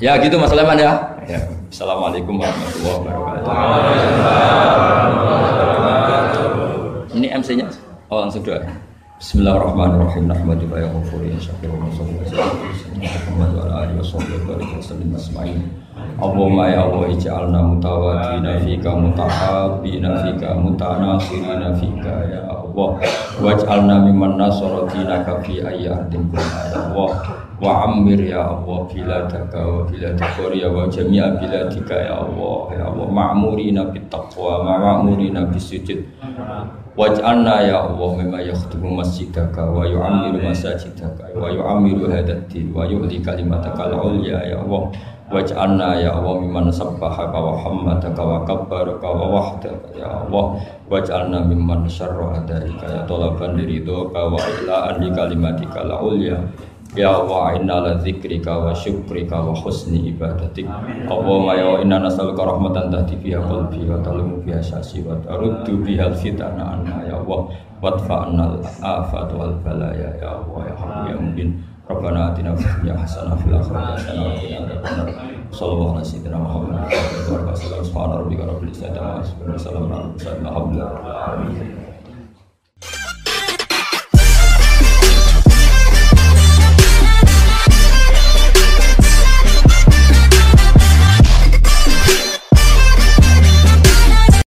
Ya gitu Mas Leman ya, ya. Assalamualaikum warahmatullahi wabarakatuh. Ini MC-nya oh langsung doa Bismillahirrahmanirrahim. Nahmadu wa yaghfiru ya syakir wa Muhammad wa alihi wa sahbihi wa sallam asma'in. Allahumma ya Allah ij'alna mutawadina fika mutahabbina fika mutanasirina fika ya Allah. Waj'alna mimman nasara dinaka fi kunna ya Allah wa ammir ya Allah biladaka wa bilad Korea wa jami'a biladika ya Allah ya Allah. Ma'murina bit taqwa ma'murina bis sujud waj'alna ya Allah mimma yakhdumu masjidaka wa yu'ammiru masajidaka wa yu'ammiru hadad din wa yu'li kalimataka al-ulya ya Allah. Waj'alna ya Allah mimman sabbahaka wa hammadaka wa kabbaraka wa wahdaka ya Allah. Waj'alna mimman syarra adaika ya talaban liridhoka wa ila li kalimatika al-ulya Ya Allah inna la dzikrika wa syukrika wa husni ibadatik. Allahumma ya inna nas'aluka rahmatan tahdi fiha qalbi wa talumu fiha syasi wa taruddu biha fitana anna ya Allah. Wadfa'na al-afat wal balaya ya Allah ya Rabbi ya Mubin. Rabbana atina fid dunya hasanah fil akhirati hasanah wa qina adzabannar Sallallahu alaihi sayyidina Muhammad wa alihi wa sahbihi subhana rabbika rabbil izzati amma yasifun wa salamun alal mursalin alhamdulillah